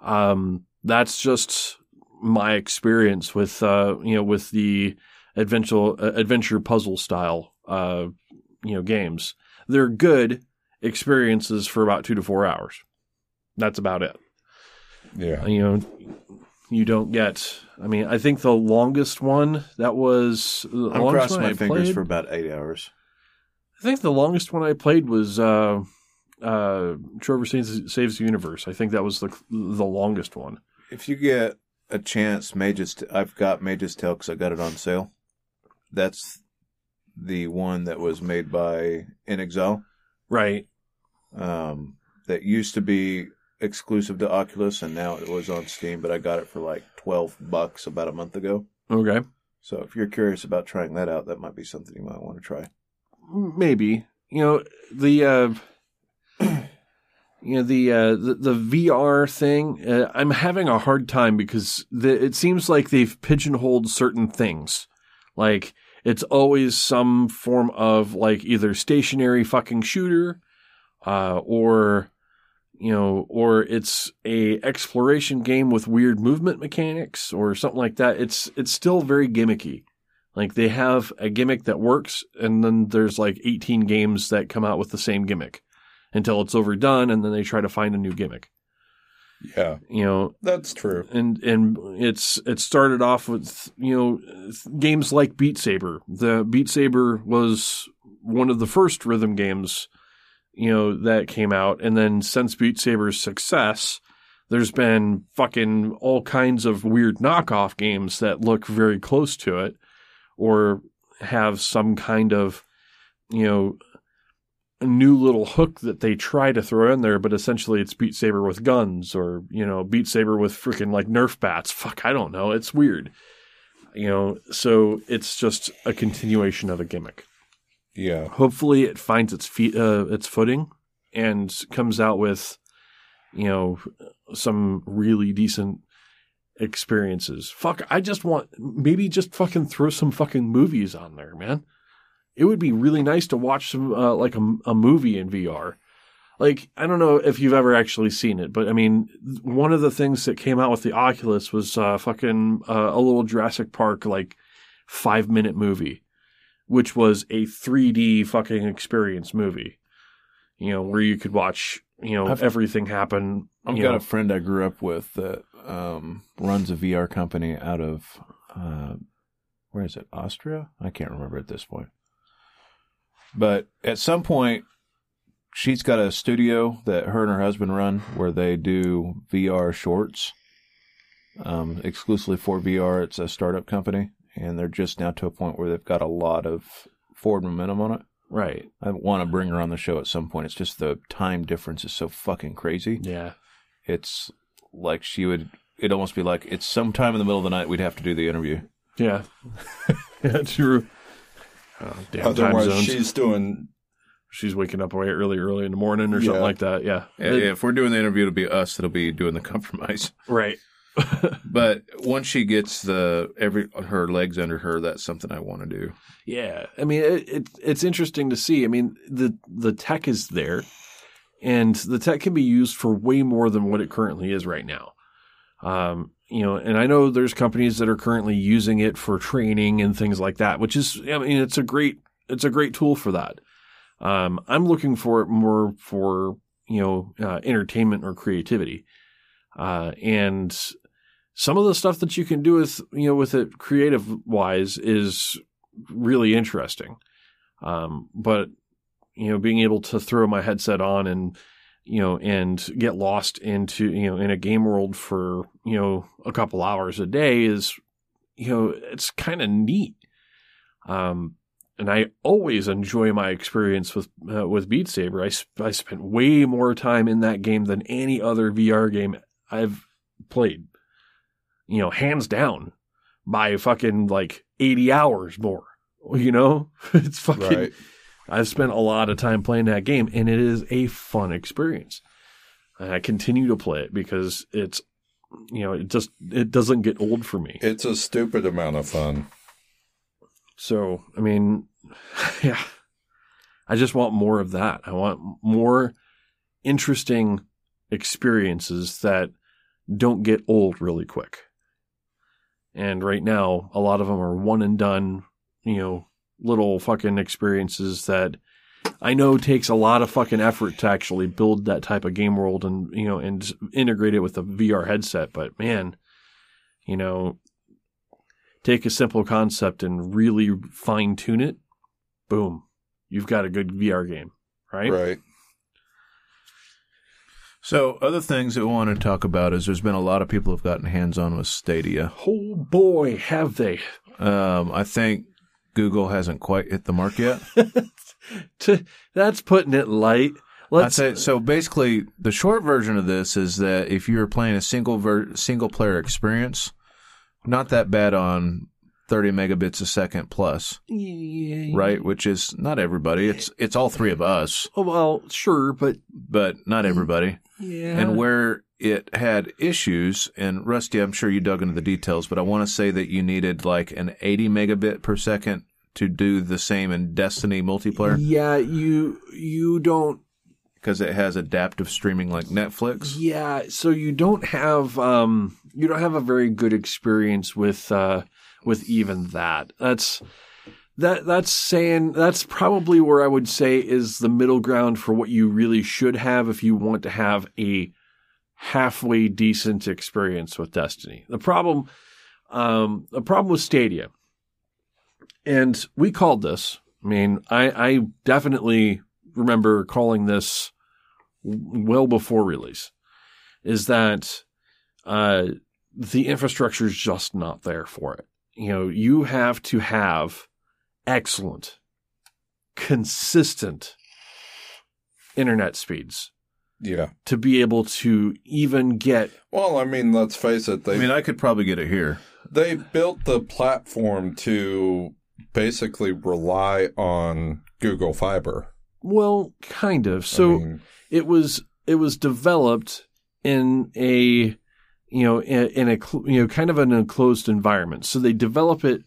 Um, that's just my experience with uh, you know with the adventure uh, adventure puzzle style uh, you know games. they're good experiences for about two to four hours. That's about it. Yeah. You know, you don't get. I mean, I think the longest one that was. The I'm longest crossing one my I fingers played- for about eight hours. I think the longest one I played was uh, uh, Trover Saves, Saves the Universe. I think that was the the longest one. If you get a chance, Mage's, T- I've got Mage's Tale because I got it on sale. That's the one that was made by inXile. Right. Um, that used to be exclusive to Oculus, and now it was on Steam. But I got it for like twelve bucks about a month ago. Okay. So if you're curious about trying that out, that might be something you might want to try. Maybe you know the uh, you know the uh, the, the VR thing. Uh, I'm having a hard time because the, it seems like they've pigeonholed certain things. Like it's always some form of like either stationary fucking shooter, uh, or you know, or it's a exploration game with weird movement mechanics or something like that. It's it's still very gimmicky. Like they have a gimmick that works, and then there's like 18 games that come out with the same gimmick until it's overdone, and then they try to find a new gimmick. Yeah. You know, That's true. and and it's it started off with you know games like Beat Saber. The Beat Saber was one of the first rhythm games, you know, that came out, and then since Beat Saber's success, there's been fucking all kinds of weird knockoff games that look very close to it, or have some kind of, you know. A new little hook that they try to throw in there, but essentially it's Beat Saber with guns or, you know, Beat Saber with freaking like Nerf bats. Fuck, I don't know. It's weird. You know, so it's just a continuation of a gimmick. Yeah. Hopefully it finds its feet, uh, its footing and comes out with, you know, some really decent experiences. Fuck, I just want, maybe just fucking throw some fucking movies on there, man it would be really nice to watch some uh, like a, a movie in VR. Like I don't know if you've ever actually seen it, but I mean, one of the things that came out with the Oculus was uh, fucking uh, a little Jurassic Park like five minute movie, which was a 3D fucking experience movie. You know, where you could watch you know I've- everything happen. I've you got know. a friend I grew up with that um, runs a VR company out of uh, where is it? Austria? I can't remember at this point. But at some point, she's got a studio that her and her husband run where they do VR shorts um, exclusively for VR. It's a startup company, and they're just now to a point where they've got a lot of forward momentum on it. right. I want to bring her on the show at some point. It's just the time difference is so fucking crazy Yeah. it's like she would it'd almost be like it's sometime in the middle of the night we'd have to do the interview Yeah. yeah. True. Oh, damn time Otherwise, zones. she's doing. she's waking up way early, early in the morning or something like that. Yeah. Yeah. If we're doing the interview it'll be us that'll be doing the compromise Right. but once she gets the every her legs under her that's something i want to do yeah. I mean, it, it it's interesting to see. I mean, the the tech is there, and the tech can be used for way more than what it currently is right now. Um, you know, and I know there's companies that are currently using it for training and things like that, which is, I mean, it's a great it's a great tool for that. Um, I'm looking for it more for you know uh, entertainment or creativity, uh, and some of the stuff that you can do with you know with it creative wise is really interesting. Um, but you know, being able to throw my headset on and you know and get lost into you know in a game world for you know a couple hours a day is you know it's kind of neat. Um, and I always enjoy my experience with uh, with Beat Saber. I sp- I spent way more time in that game than any other VR game I've played. You know, hands down, by fucking like eighty hours more. You know, it's fucking. Right. I've spent a lot of time playing that game, and it is a fun experience. And I continue to play it because it's, you know, it just it doesn't get old for me. It's a stupid amount of fun. So, I mean, yeah, I just want more of that. I want more interesting experiences that don't get old really quick. And right now, a lot of them are one and done, you know, little fucking experiences that I know takes a lot of fucking effort to actually build that type of game world and you know and integrate it with a VR headset. But man, you know, take a simple concept and really fine tune it. Boom, you've got a good VR game, right? Right. So, other things that we want to talk about is there's been a lot of people who've gotten hands on with Stadia. Oh boy, have they! Um, I think Google hasn't quite hit the mark yet. To, that's putting it light. Let's say so. Basically, the short version of this is that if you're playing a single ver- single player experience, not that bad on 30 megabits a second plus, Yeah. right? Which is not everybody. It's it's all three of us, Oh, well, sure, but but not everybody. yeah. And where it had issues, and Rusty, I'm sure you dug into the details, but I want to say that you needed like an 80 megabit per second to do the same in Destiny multiplayer yeah, you you don't because it has adaptive streaming like Netflix. Yeah, so you don't have um you don't have a very good experience with uh with even that. That's that that's saying that's probably where I would say is the middle ground for what you really should have if you want to have a halfway decent experience with Destiny. The problem um the problem with Stadia and we called this I mean, I, I definitely remember calling this well before release is that uh, the infrastructure is just not there for it. You know, you have to have excellent, consistent internet speeds Yeah. to be able to even get. Well, I mean, let's face it. They I mean, I could probably get it here. they built the platform to basically rely on Google Fiber. Well, kind of. So I mean, it was it was developed in a you know in, in a you know kind of an enclosed environment. So they develop it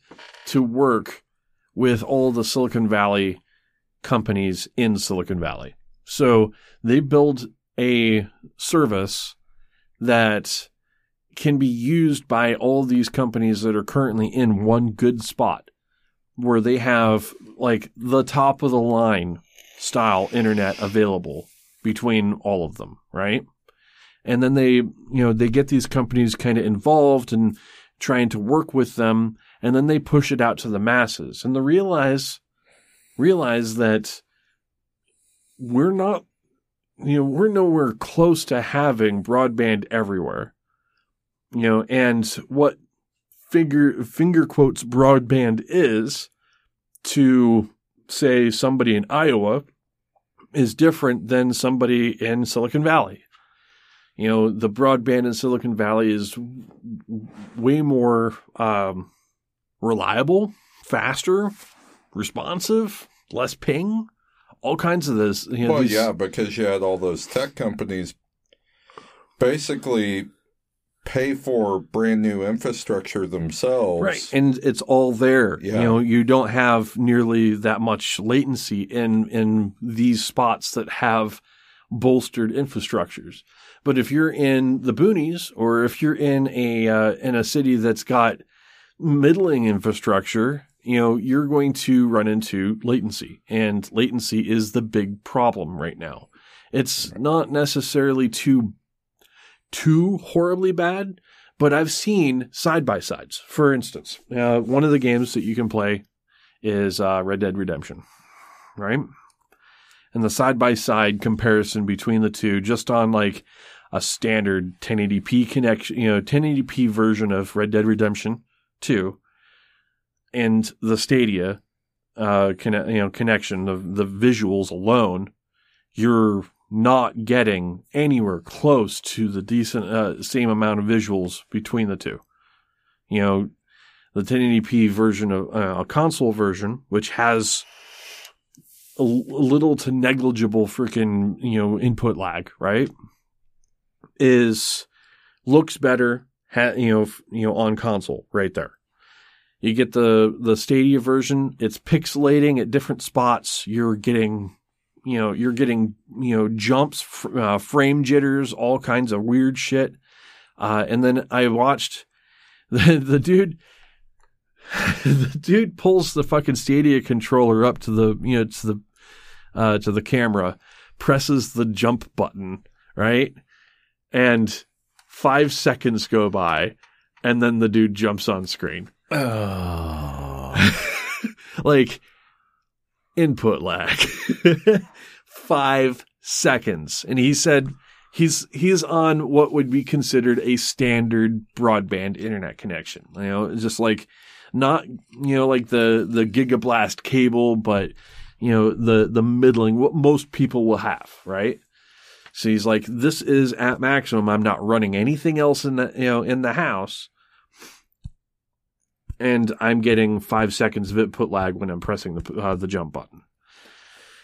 to work with all the Silicon Valley companies in Silicon Valley. So they build a service that can be used by all these companies that are currently in one good spot where they have like the top of the line style internet available between all of them, right? And then they, you know, they get these companies kind of involved and trying to work with them, and then they push it out to the masses, and they realize realize that we're not, you know, we're nowhere close to having broadband everywhere, you know, and what finger finger quotes broadband is to say somebody in Iowa is different than somebody in Silicon Valley. You know, the broadband in Silicon Valley is way more um, reliable, faster, responsive, less ping, all kinds of this. You know, well, these- yeah, because you had all those tech companies basically pay for brand new infrastructure themselves. Right. And it's all there. Yeah. You know, you don't have nearly that much latency in in these spots that have bolstered infrastructures. But if you're in the boonies or if you're in a uh, in a city that's got middling infrastructure, you know, you're going to run into latency. And latency is the big problem right now. It's not necessarily too too horribly bad, but I've seen side by sides. For instance, uh, one of the games that you can play is uh, Red Dead Redemption, right? And the side by side comparison between the two, just on like a standard 1080p connection, you know, 1080p version of Red Dead Redemption 2 and the Stadia uh, conne- you know, connection of the visuals alone, you're not getting anywhere close to the decent uh, same amount of visuals between the two. You know, the 1080p version of uh, a console version, which has a, little to negligible freaking you know input lag, right? Is looks better, ha, you know, f- you know on console right there. You get the the Stadia version; it's pixelating at different spots. You're getting you know, you're getting, you know, jumps, fr- uh, frame jitters, all kinds of weird shit. Uh, and then I watched the, the dude, the dude pulls the fucking Stadia controller up to the, you know, to the, uh, to the camera, presses the jump button, right? And five seconds go by, and then the dude jumps on screen. Oh. like input lag. Five seconds. And he said he's he's on what would be considered a standard broadband internet connection. You know, just like not you know like the the gigablast cable, but you know the the middling what most people will have, right? So he's like, this is at maximum. I'm not running anything else in the you know in the house and I'm getting five seconds of input lag when I'm pressing the uh, the jump button.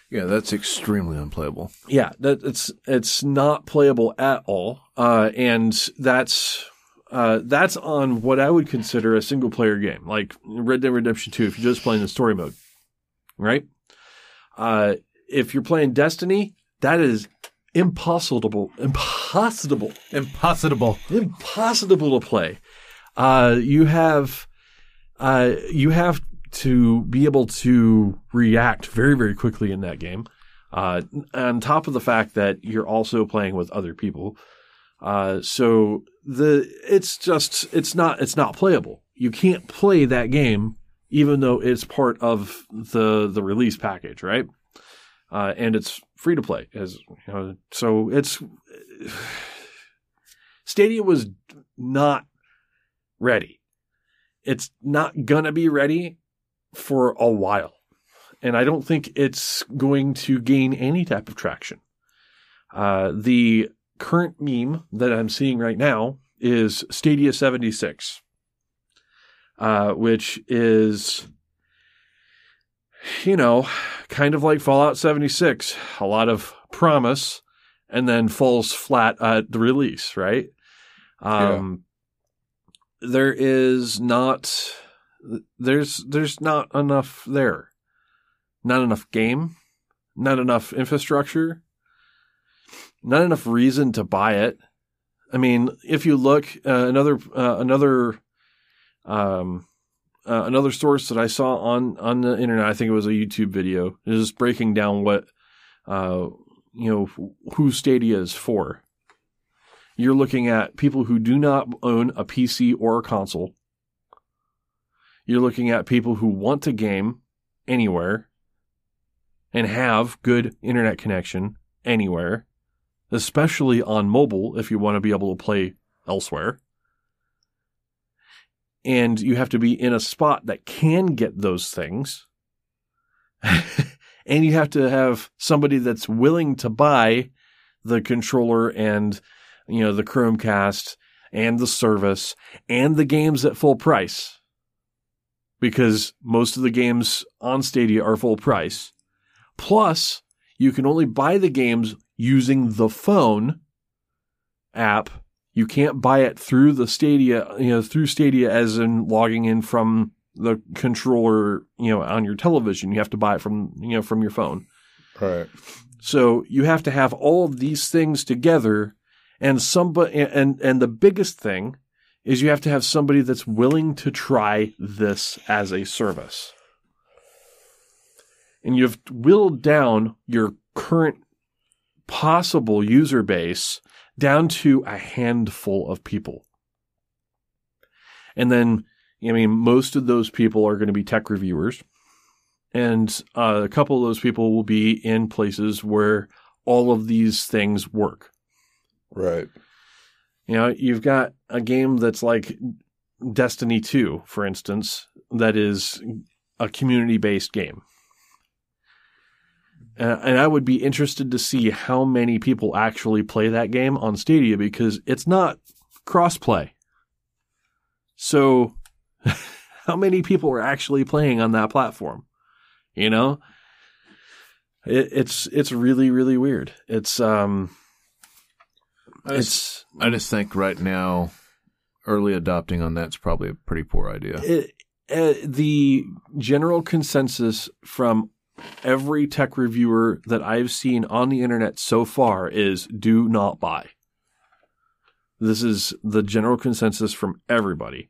Yeah, that's extremely unplayable. Yeah, that it's it's not playable at all, uh, and that's uh, that's on what I would consider a single player game, like Red Dead Redemption Two. If you're just playing the story mode, right? Uh, if you're playing Destiny, that is impossible, impossible, Impossible. impossible to play. Uh, you have uh, you have to be able to react very, very quickly in that game. Uh, on top of the fact that you're also playing with other people. Uh, so the, it's just, it's not, it's not playable. You can't play that game even though it's part of the, the release package, right? Uh, and it's free to play as, you know, so it's, Stadia was not ready. It's not gonna be ready for a while. And I don't think it's going to gain any type of traction. Uh, the current meme that I'm seeing right now is Stadia 76, uh, which is, you know, kind of like Fallout 76. A lot of promise and then falls flat at the release, right? Um, there is not there's there's not enough there. Not enough game, not enough infrastructure, not enough reason to buy it. I mean, if you look uh, another uh, another um uh, another source that I saw on on the internet, I think it was a YouTube video, is breaking down what uh you know who Stadia is for. You're looking at people who do not own a PC or a console. You're looking at people who want to game anywhere and have good internet connection anywhere, especially on mobile if you want to be able to play elsewhere. And you have to be in a spot that can get those things. and you have to have somebody that's willing to buy the controller and you know the Chromecast and the service and the games at full price because most of the games on Stadia are full price. Plus, you can only buy the games using the phone app. You can't buy it through the Stadia, you know, through Stadia as in logging in from the controller, you know, on your television. You have to buy it from, you know, from your phone. Right. So you have to have all of these things together and somebody and and the biggest thing is you have to have somebody that's willing to try this as a service. And you've whittled down your current possible user base down to a handful of people. And then, I mean, most of those people are going to be tech reviewers. And uh, a couple of those people will be in places where all of these things work. Right. You know, you've got a game that's like Destiny 2, for instance, that is a community based game. Uh, and I would be interested to see how many people actually play that game on Stadia because it's not crossplay. So, how many people are actually playing on that platform? You know, it, it's it's really really weird. It's um, I just, it's I just think right now, early adopting on that's probably a pretty poor idea. it, uh, the general consensus from every tech reviewer that I've seen on the internet so far is do not buy. This is the general consensus from everybody.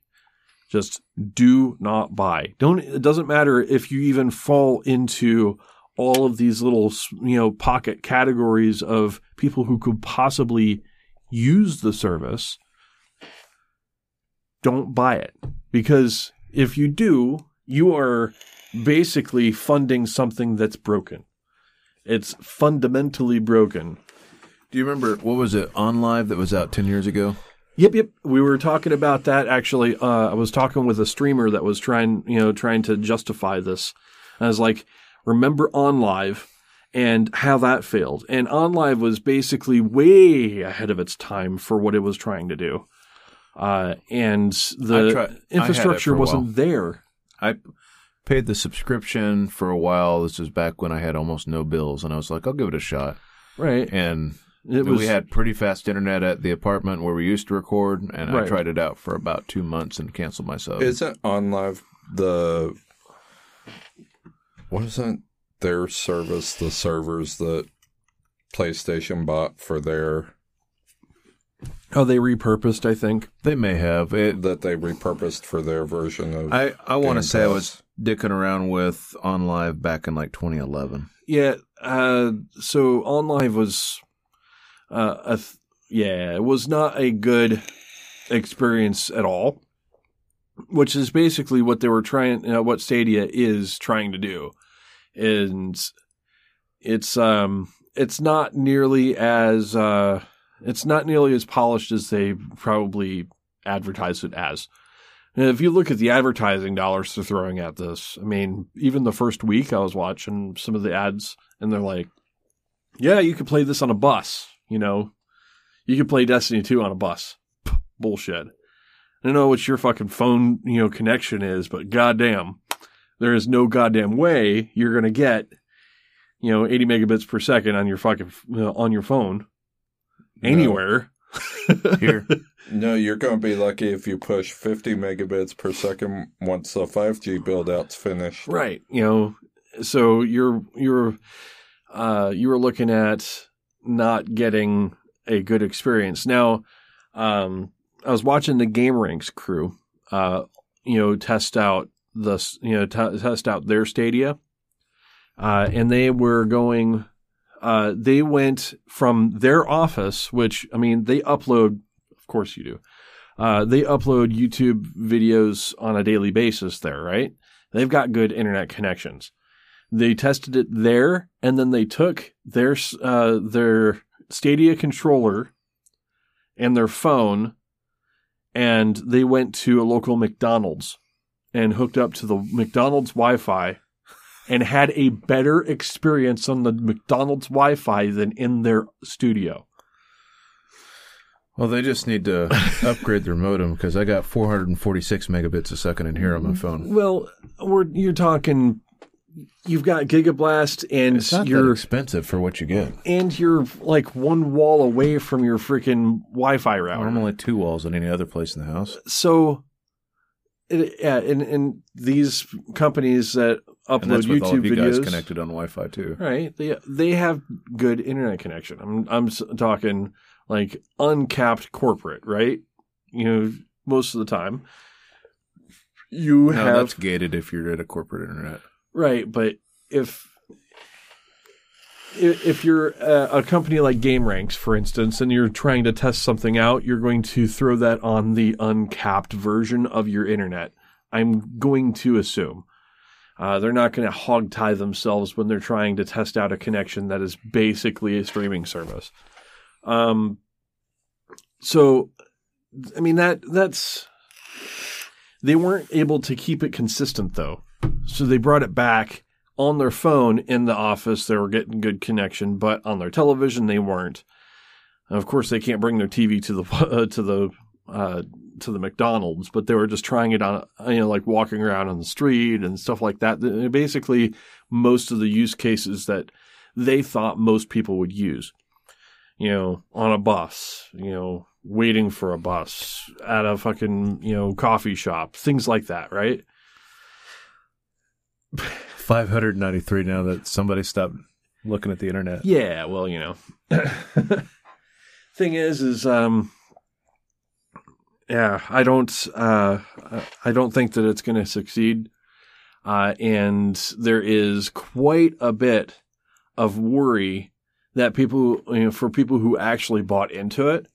Just do not buy. Don't it doesn't matter if you even fall into all of these little, you know, pocket categories of people who could possibly use the service, don't buy it. Because if you do, you are basically funding something that's broken. It's fundamentally broken. Do you remember what was it OnLive that was out ten years ago? Yep, yep. We were talking about that actually. Uh, I was talking with a streamer that was trying, you know, trying to justify this. I was like, remember OnLive and how that failed. And OnLive was basically way ahead of its time for what it was trying to do. Uh, and the tried- I had it infrastructure wasn't while. there. I paid the subscription for a while. This was back when I had almost no bills, and I was like, I'll give it a shot. Right. And It was, we had pretty fast internet at the apartment where we used to record, and I tried it out for about two months and canceled myself. Isn't OnLive the what isn't their service the servers that PlayStation bought for their oh, they repurposed, I think. they may have it. that they repurposed for their version of I I want to say I was dicking around with OnLive back in like 2011. Yeah. Uh, so OnLive was, uh, a th- yeah, it was not a good experience at all. Which is basically what they were trying, uh, what Stadia is trying to do, and it's um, it's not nearly as uh, it's not nearly as polished as they probably advertise it as. And if you look at the advertising dollars they're throwing at this, I mean, even the first week I was watching some of the ads and they're like, yeah, you could play this on a bus, you know, you could play Destiny 2 on a bus. Pff, Bullshit. I don't know what your fucking phone, you know, connection is, but goddamn, there is no goddamn way you're going to get, you know, 80 megabits per second on your fucking, you know, on your phone No. anywhere. Here, No, you're going to be lucky if you push 50 megabits per second once the 5G build out's finished. Right. You know, so you're you're uh you were looking at not getting a good experience. Now, um I was watching the GameRanx crew uh you know test out the you know t- test out their Stadia. Uh and they were going uh they went from their office which I mean they upload of course you do. Uh they upload YouTube videos on a daily basis there, right? They've got good internet connections. They tested it there, and then they took their uh, their Stadia controller and their phone, and they went to a local McDonald's and hooked up to the McDonald's Wi-Fi, and had a better experience on the McDonald's Wi-Fi than in their studio. well, they just need to upgrade their modem because I got 446 megabits a second in here on my mm, phone. Well, we're you're talking. You've got Gigablast, and It's not that you're expensive for what you get. and you're like one wall away from your freaking Wi-Fi router. I'm only two walls in any other place in the house. So, it, yeah, and, and these companies that And upload that's with all YouTube of you videos, guys connected on Wi-Fi too. right? They they have good internet connection. I'm I'm talking like uncapped corporate, right? You know, most of the time, you No, have that's gated if you're at a corporate internet. Right, but if if you're a, a company like GameRanx, for instance, and you're trying to test something out, you're going to throw that on the uncapped version of your internet. I'm going to assume. Uh, they're not going to hog tie themselves when they're trying to test out a connection that is basically a streaming service. Um, so, I mean that that's they weren't able to keep it consistent though. So they brought it back on their phone in the office. They were getting good connection, but on their television they weren't. Of course, they can't bring their TV to the uh, to the uh, to the McDonald's, but they were just trying it on, you know, like walking around on the street and stuff like that. Basically, most of the use cases that they thought most people would use, you know, on a bus, you know, waiting for a bus at a fucking you know coffee shop, things like that, right? 593 now that somebody stopped looking at the internet. Yeah, well, you know. Thing is is um yeah, I don't uh I don't think that it's going to succeed. uh, and there is quite a bit of worry that people, you know, for people who actually bought into it,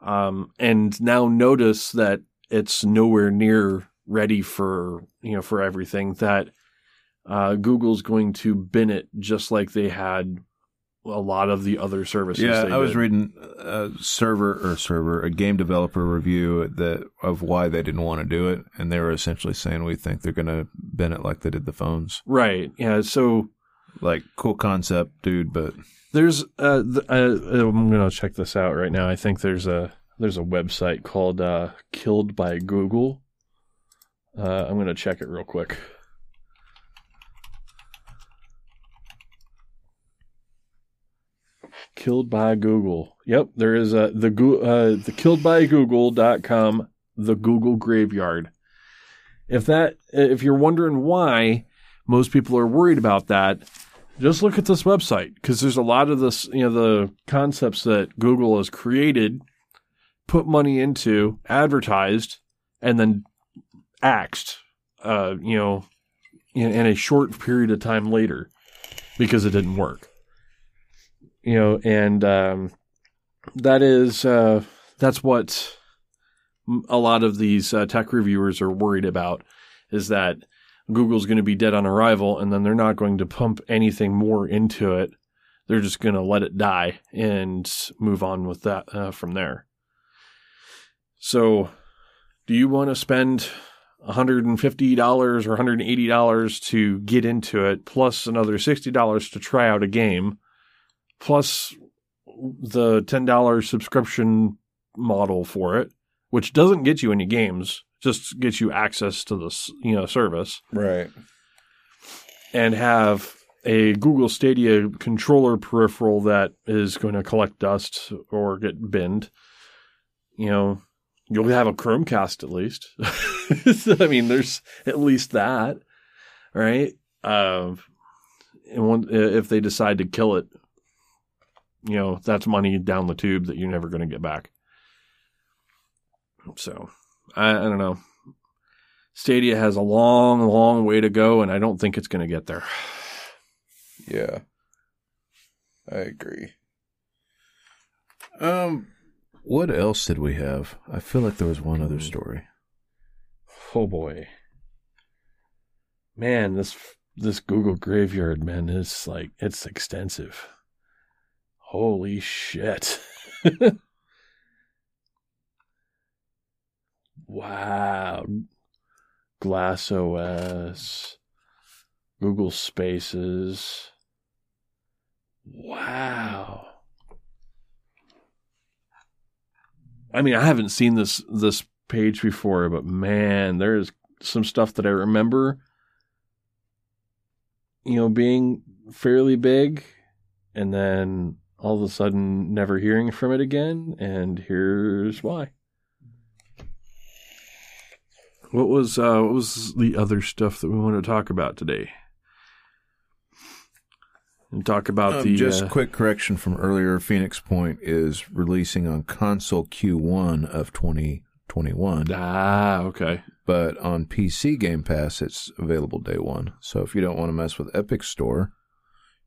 um, and now notice that it's nowhere near ready for you know for everything that uh, Google's going to bin it just like they had a lot of the other services. Yeah, I was did. reading a server or server a game developer review that of why they didn't want to do it, and they were essentially saying we think they're going to bin it like they did the phones. right. Yeah, so Like cool concept, dude, but there's uh, th- uh, I'm gonna check this out right now. I think there's a there's a website called uh, Killed by Google. Uh, I'm gonna check it real quick. Killed by Google. Yep, there is a the uh, the killedbygoogle.com the Google graveyard. If that if you're wondering why most people are worried about that, just look at this website because there's a lot of this, you know, the concepts that Google has created, put money into, advertised, and then axed, uh, you know, in, in a short period of time later because it didn't work. You know, and um, that is uh, that's what a lot of these uh, tech reviewers are worried about is that Google's going to be dead on arrival, and then they're not going to pump anything more into it. They're just going to let it die and move on with that uh, from there. So, do you want to spend $150 or $180 to get into it, plus another $60 to try out a game, plus the $10 subscription model for it, which doesn't get you any games, just gets you access to this, you know, service Right. and have a Google Stadia controller peripheral that is going to collect dust or get binned, you know, you'll have a Chromecast at least. I mean, there's at least that, right? Uh, and one, if they decide to kill it, you know, that's money down the tube that you're never going to get back. So, I, I don't know. Stadia has a long, long way to go, and I don't think it's going to get there. Yeah. I agree. um, what else did we have? I feel like there was one other Hmm. story. Oh boy, man this this Google graveyard man is like it's extensive. Holy shit! wow, Glass OS, Google Spaces. Wow. I mean, I haven't seen this this page before, but man, there's some stuff that I remember, you know, being fairly big, and then all of a sudden never hearing from it again, and here's why. What was uh, what was the other stuff that we want to talk about today? And talk about Um, the just uh, quick correction from earlier. Phoenix Point is releasing on console Q1 of 2021, ah okay but on PC Game Pass it's available day one. So if you don't want to mess with Epic Store,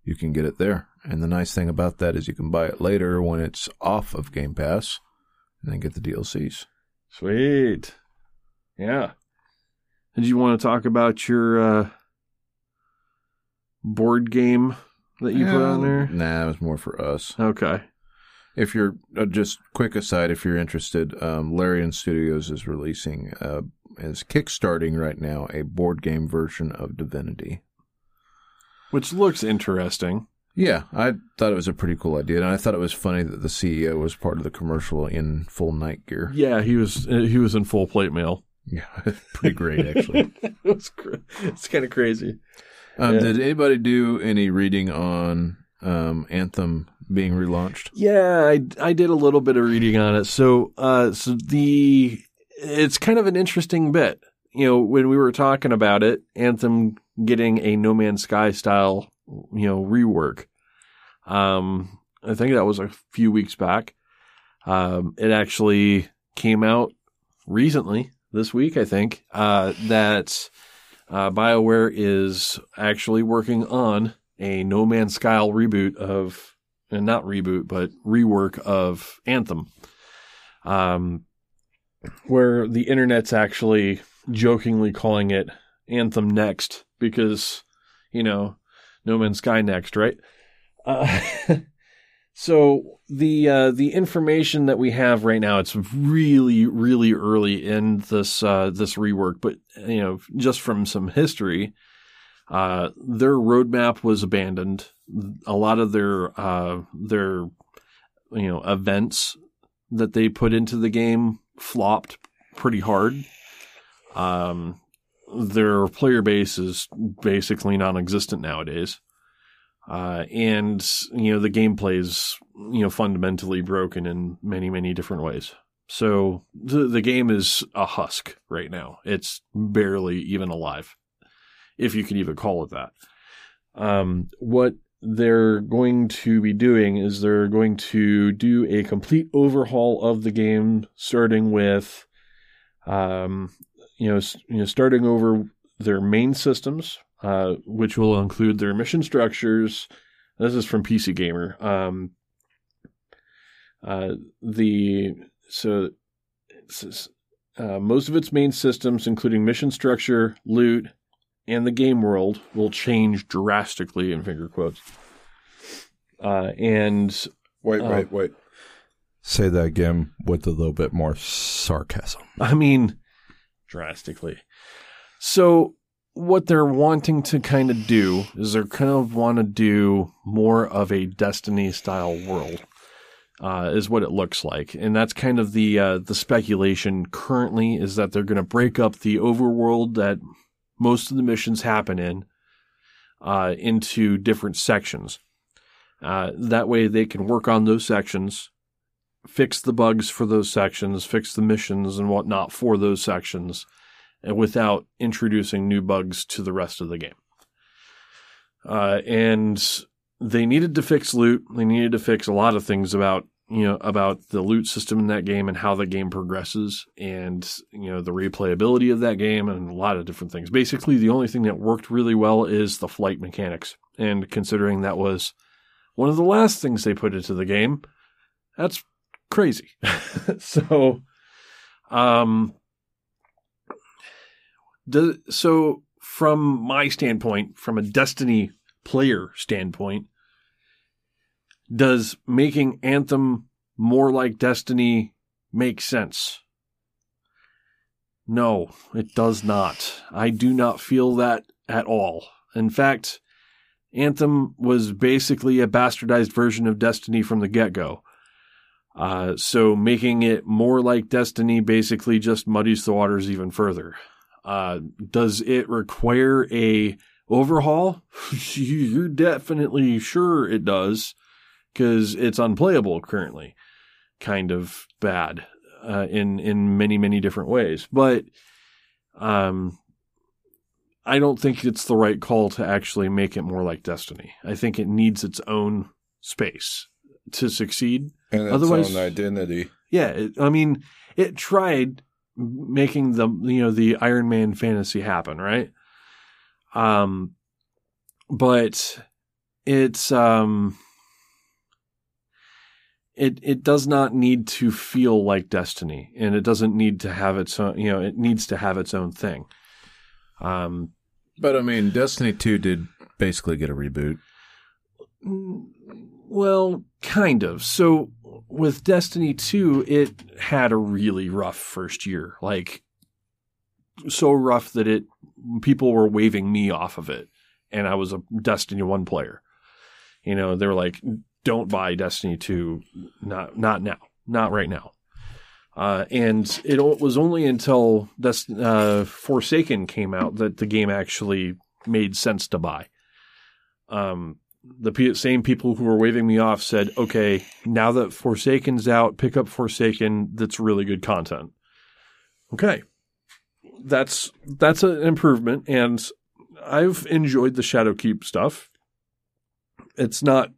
you can get it there. And the nice thing about that is you can buy it later when it's off of Game Pass, and then get the DLCs. Sweet. Yeah. Did you want to talk about your uh, board game that you put on there? Nah, it was more for us. Okay. If you're uh, just quick aside, if you're interested, um, Larian Studios is releasing, uh, is kickstarting right now a board game version of Divinity. Which looks interesting. Yeah, I thought it was a pretty cool idea, and I thought it was funny that the CEO was part of the commercial in full knight gear. Yeah, he was uh, he was in full plate mail. Yeah, pretty great actually. it was cra- it's kind of crazy. Um, Yeah. Did anybody do any reading on um, Anthem being relaunched? Yeah, I, I did a little bit of reading on it. So, uh, so the it's kind of an interesting bit. You know, when we were talking about it, Anthem getting a No Man's Sky style, you know, rework. Um, I think that was a few weeks back. Um, it actually came out recently this week, I think, uh, that uh, BioWare is actually working on a No Man's Sky reboot of, and not reboot, but rework of Anthem. Um, where the internet's actually jokingly calling it Anthem Next because, you know, No Man's Sky Next, right? Uh, so the uh, the information that we have right now, it's really really early in this uh, this rework, but you know, just from some history, uh, their roadmap was abandoned. A lot of their uh, their you know events that they put into the game flopped pretty hard. Um, their player base is basically non-existent nowadays. Uh, and you know the gameplay is you know fundamentally broken in many many different ways. So the the game is a husk right now. It's barely even alive, if you can even call it that. Um, what they're going to be doing is they're going to do a complete overhaul of the game, starting with, um, you know, you know, starting over their main systems, uh, which will include their mission structures. This is from PC Gamer. Um, uh, the so uh, most of its main systems, including mission structure, loot, and the game world, will change drastically in finger quotes. Uh, and Wait, Uh, wait, wait. Say that again with a little bit more sarcasm. I mean, drastically. So, what they're wanting to kind of do is they're kind of want to do more of a Destiny style world, uh, is what it looks like, and that's kind of the uh, the speculation currently is that they're going to break up the overworld that most of the missions happen in uh, into different sections. Uh, that way, they can work on those sections fix the bugs for those sections, fix the missions and whatnot for those sections, and without introducing new bugs to the rest of the game. Uh, and they needed to fix loot. They needed to fix a lot of things about you know about the loot system in that game and how the game progresses, and you know the replayability of that game and a lot of different things. Basically, the only thing that worked really well is the flight mechanics. And considering that was one of the last things they put into the game, that's crazy. so, um, the, so from my standpoint, from a Destiny player standpoint, does making Anthem more like Destiny make sense? No, it does not. I do not feel that at all. In fact, Anthem was basically a bastardized version of Destiny from the get go. Uh, so making it more like Destiny basically just muddies the waters even further. Uh, does it require a overhaul? You're definitely sure it does, because it's unplayable currently. Kind of bad uh, in in many many different ways, but um, I don't think it's the right call to actually make it more like Destiny. I think it needs its own space to succeed. And its Otherwise- own identity. Yeah, it, I mean, it tried making the you know the Iron Man fantasy happen, right? Um, but it's um, it it does not need to feel like Destiny, and it doesn't need to have its own. You know, it needs to have its own thing. Um, But I mean, Destiny 2 did basically get a reboot. Well, kind of. So with Destiny 2, it had a really rough first year. Like so rough that it people were waving me off of it and I was a Destiny 1 player. You know, they were like don't buy Destiny 2 not not now. Not right now. Uh, and it was only until Dest- uh, Forsaken came out that the game actually made sense to buy. Um, the same people who were waving me off said, okay, now that Forsaken's out, pick up Forsaken. That's really good content. Okay. That's, that's an improvement. And I've enjoyed the Shadowkeep stuff. It's not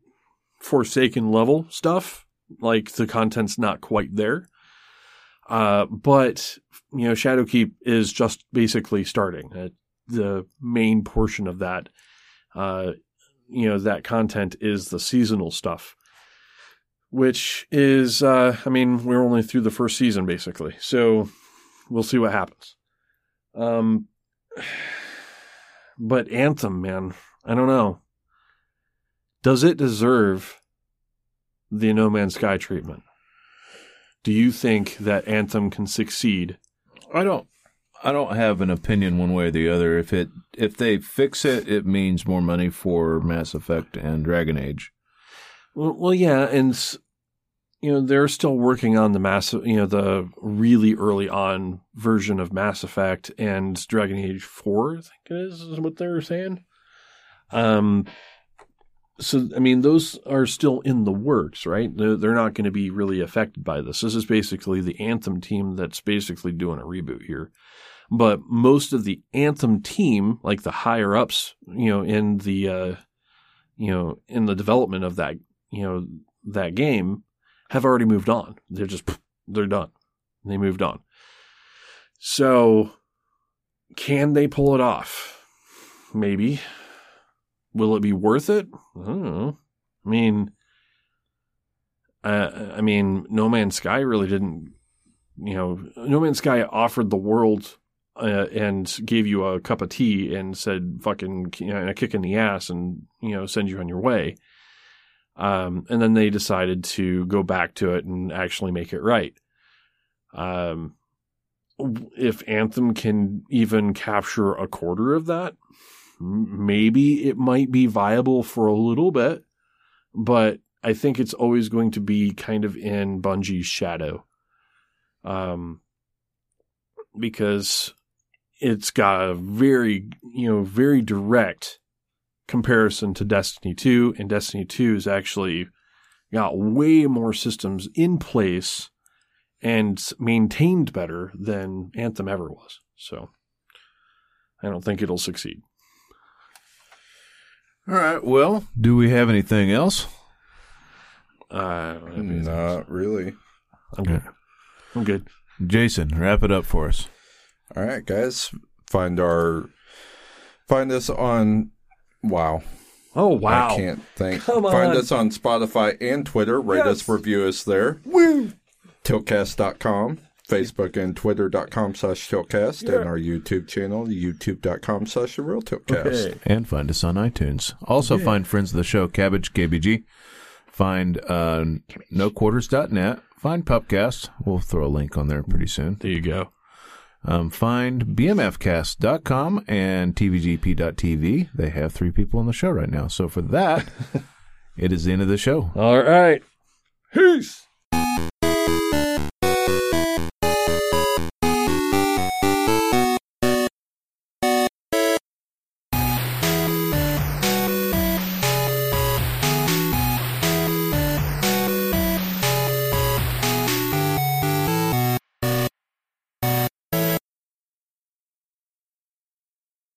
Forsaken level stuff. Like the content's not quite there. Uh, but, you know, Shadowkeep is just basically starting. It, the main portion of that, uh, you know, that content is the seasonal stuff, which is, uh, I mean, we're only through the first season basically, so we'll see what happens. Um, but Anthem, man, I don't know. Does it deserve the No Man's Sky treatment? Do you think that Anthem can succeed? I don't. I don't have an opinion one way or the other. If it if they fix it, it means more money for Mass Effect and Dragon Age. Well, well yeah, and you know they're still working on the mass, you know, the really early on version of Mass Effect and Dragon Age Four. I think it is, is what they're saying. Um, so I mean, those are still in the works, right? They're, not going to be really affected by this. This is basically the Anthem team that's basically doing a reboot here. But most of the Anthem team, like the higher ups, you know, in the uh, you know, in the development of that, you know, that game, have already moved on. They're just they're done. They moved on. So, can they pull it off? Maybe. Will it be worth it? I. I mean, uh, I mean, No Man's Sky really didn't. You know, No Man's Sky offered the world uh, and gave you a cup of tea and said "fucking" you know, a kick in the ass and you know send you on your way. Um, and then they decided to go back to it and actually make it right. Um, if Anthem can even capture a quarter of that, maybe it might be viable for a little bit, but I think it's always going to be kind of in Bungie's shadow. Um, because it's got a very, you know, very direct comparison to Destiny 2, and Destiny 2 has actually got way more systems in place and maintained better than Anthem ever was. So I don't think it'll succeed. All right. Well, do we have anything else? Uh, Not really. I'm good. I'm good. Jason, wrap it up for us. All right, guys. Find our find us on wow. Oh wow! I can't think. Come on. Find us on Spotify and Twitter. Rate Yes. us, review us there. Woo! Tiltcast.com, Facebook and Twitter.com slash Tiltcast, Yeah. and our YouTube channel, youtube.com slash The Real Tiltcast. Okay. And find us on iTunes. Also find friends of the show, Cabbage KBG. Find uh, noquarters.net. Find Pupcast. We'll throw a link on there pretty soon. There you go. Um, find bmfcast.com and tvgp.tv. They have three people on the show right now. So for that, it is the end of the show. All right. Peace.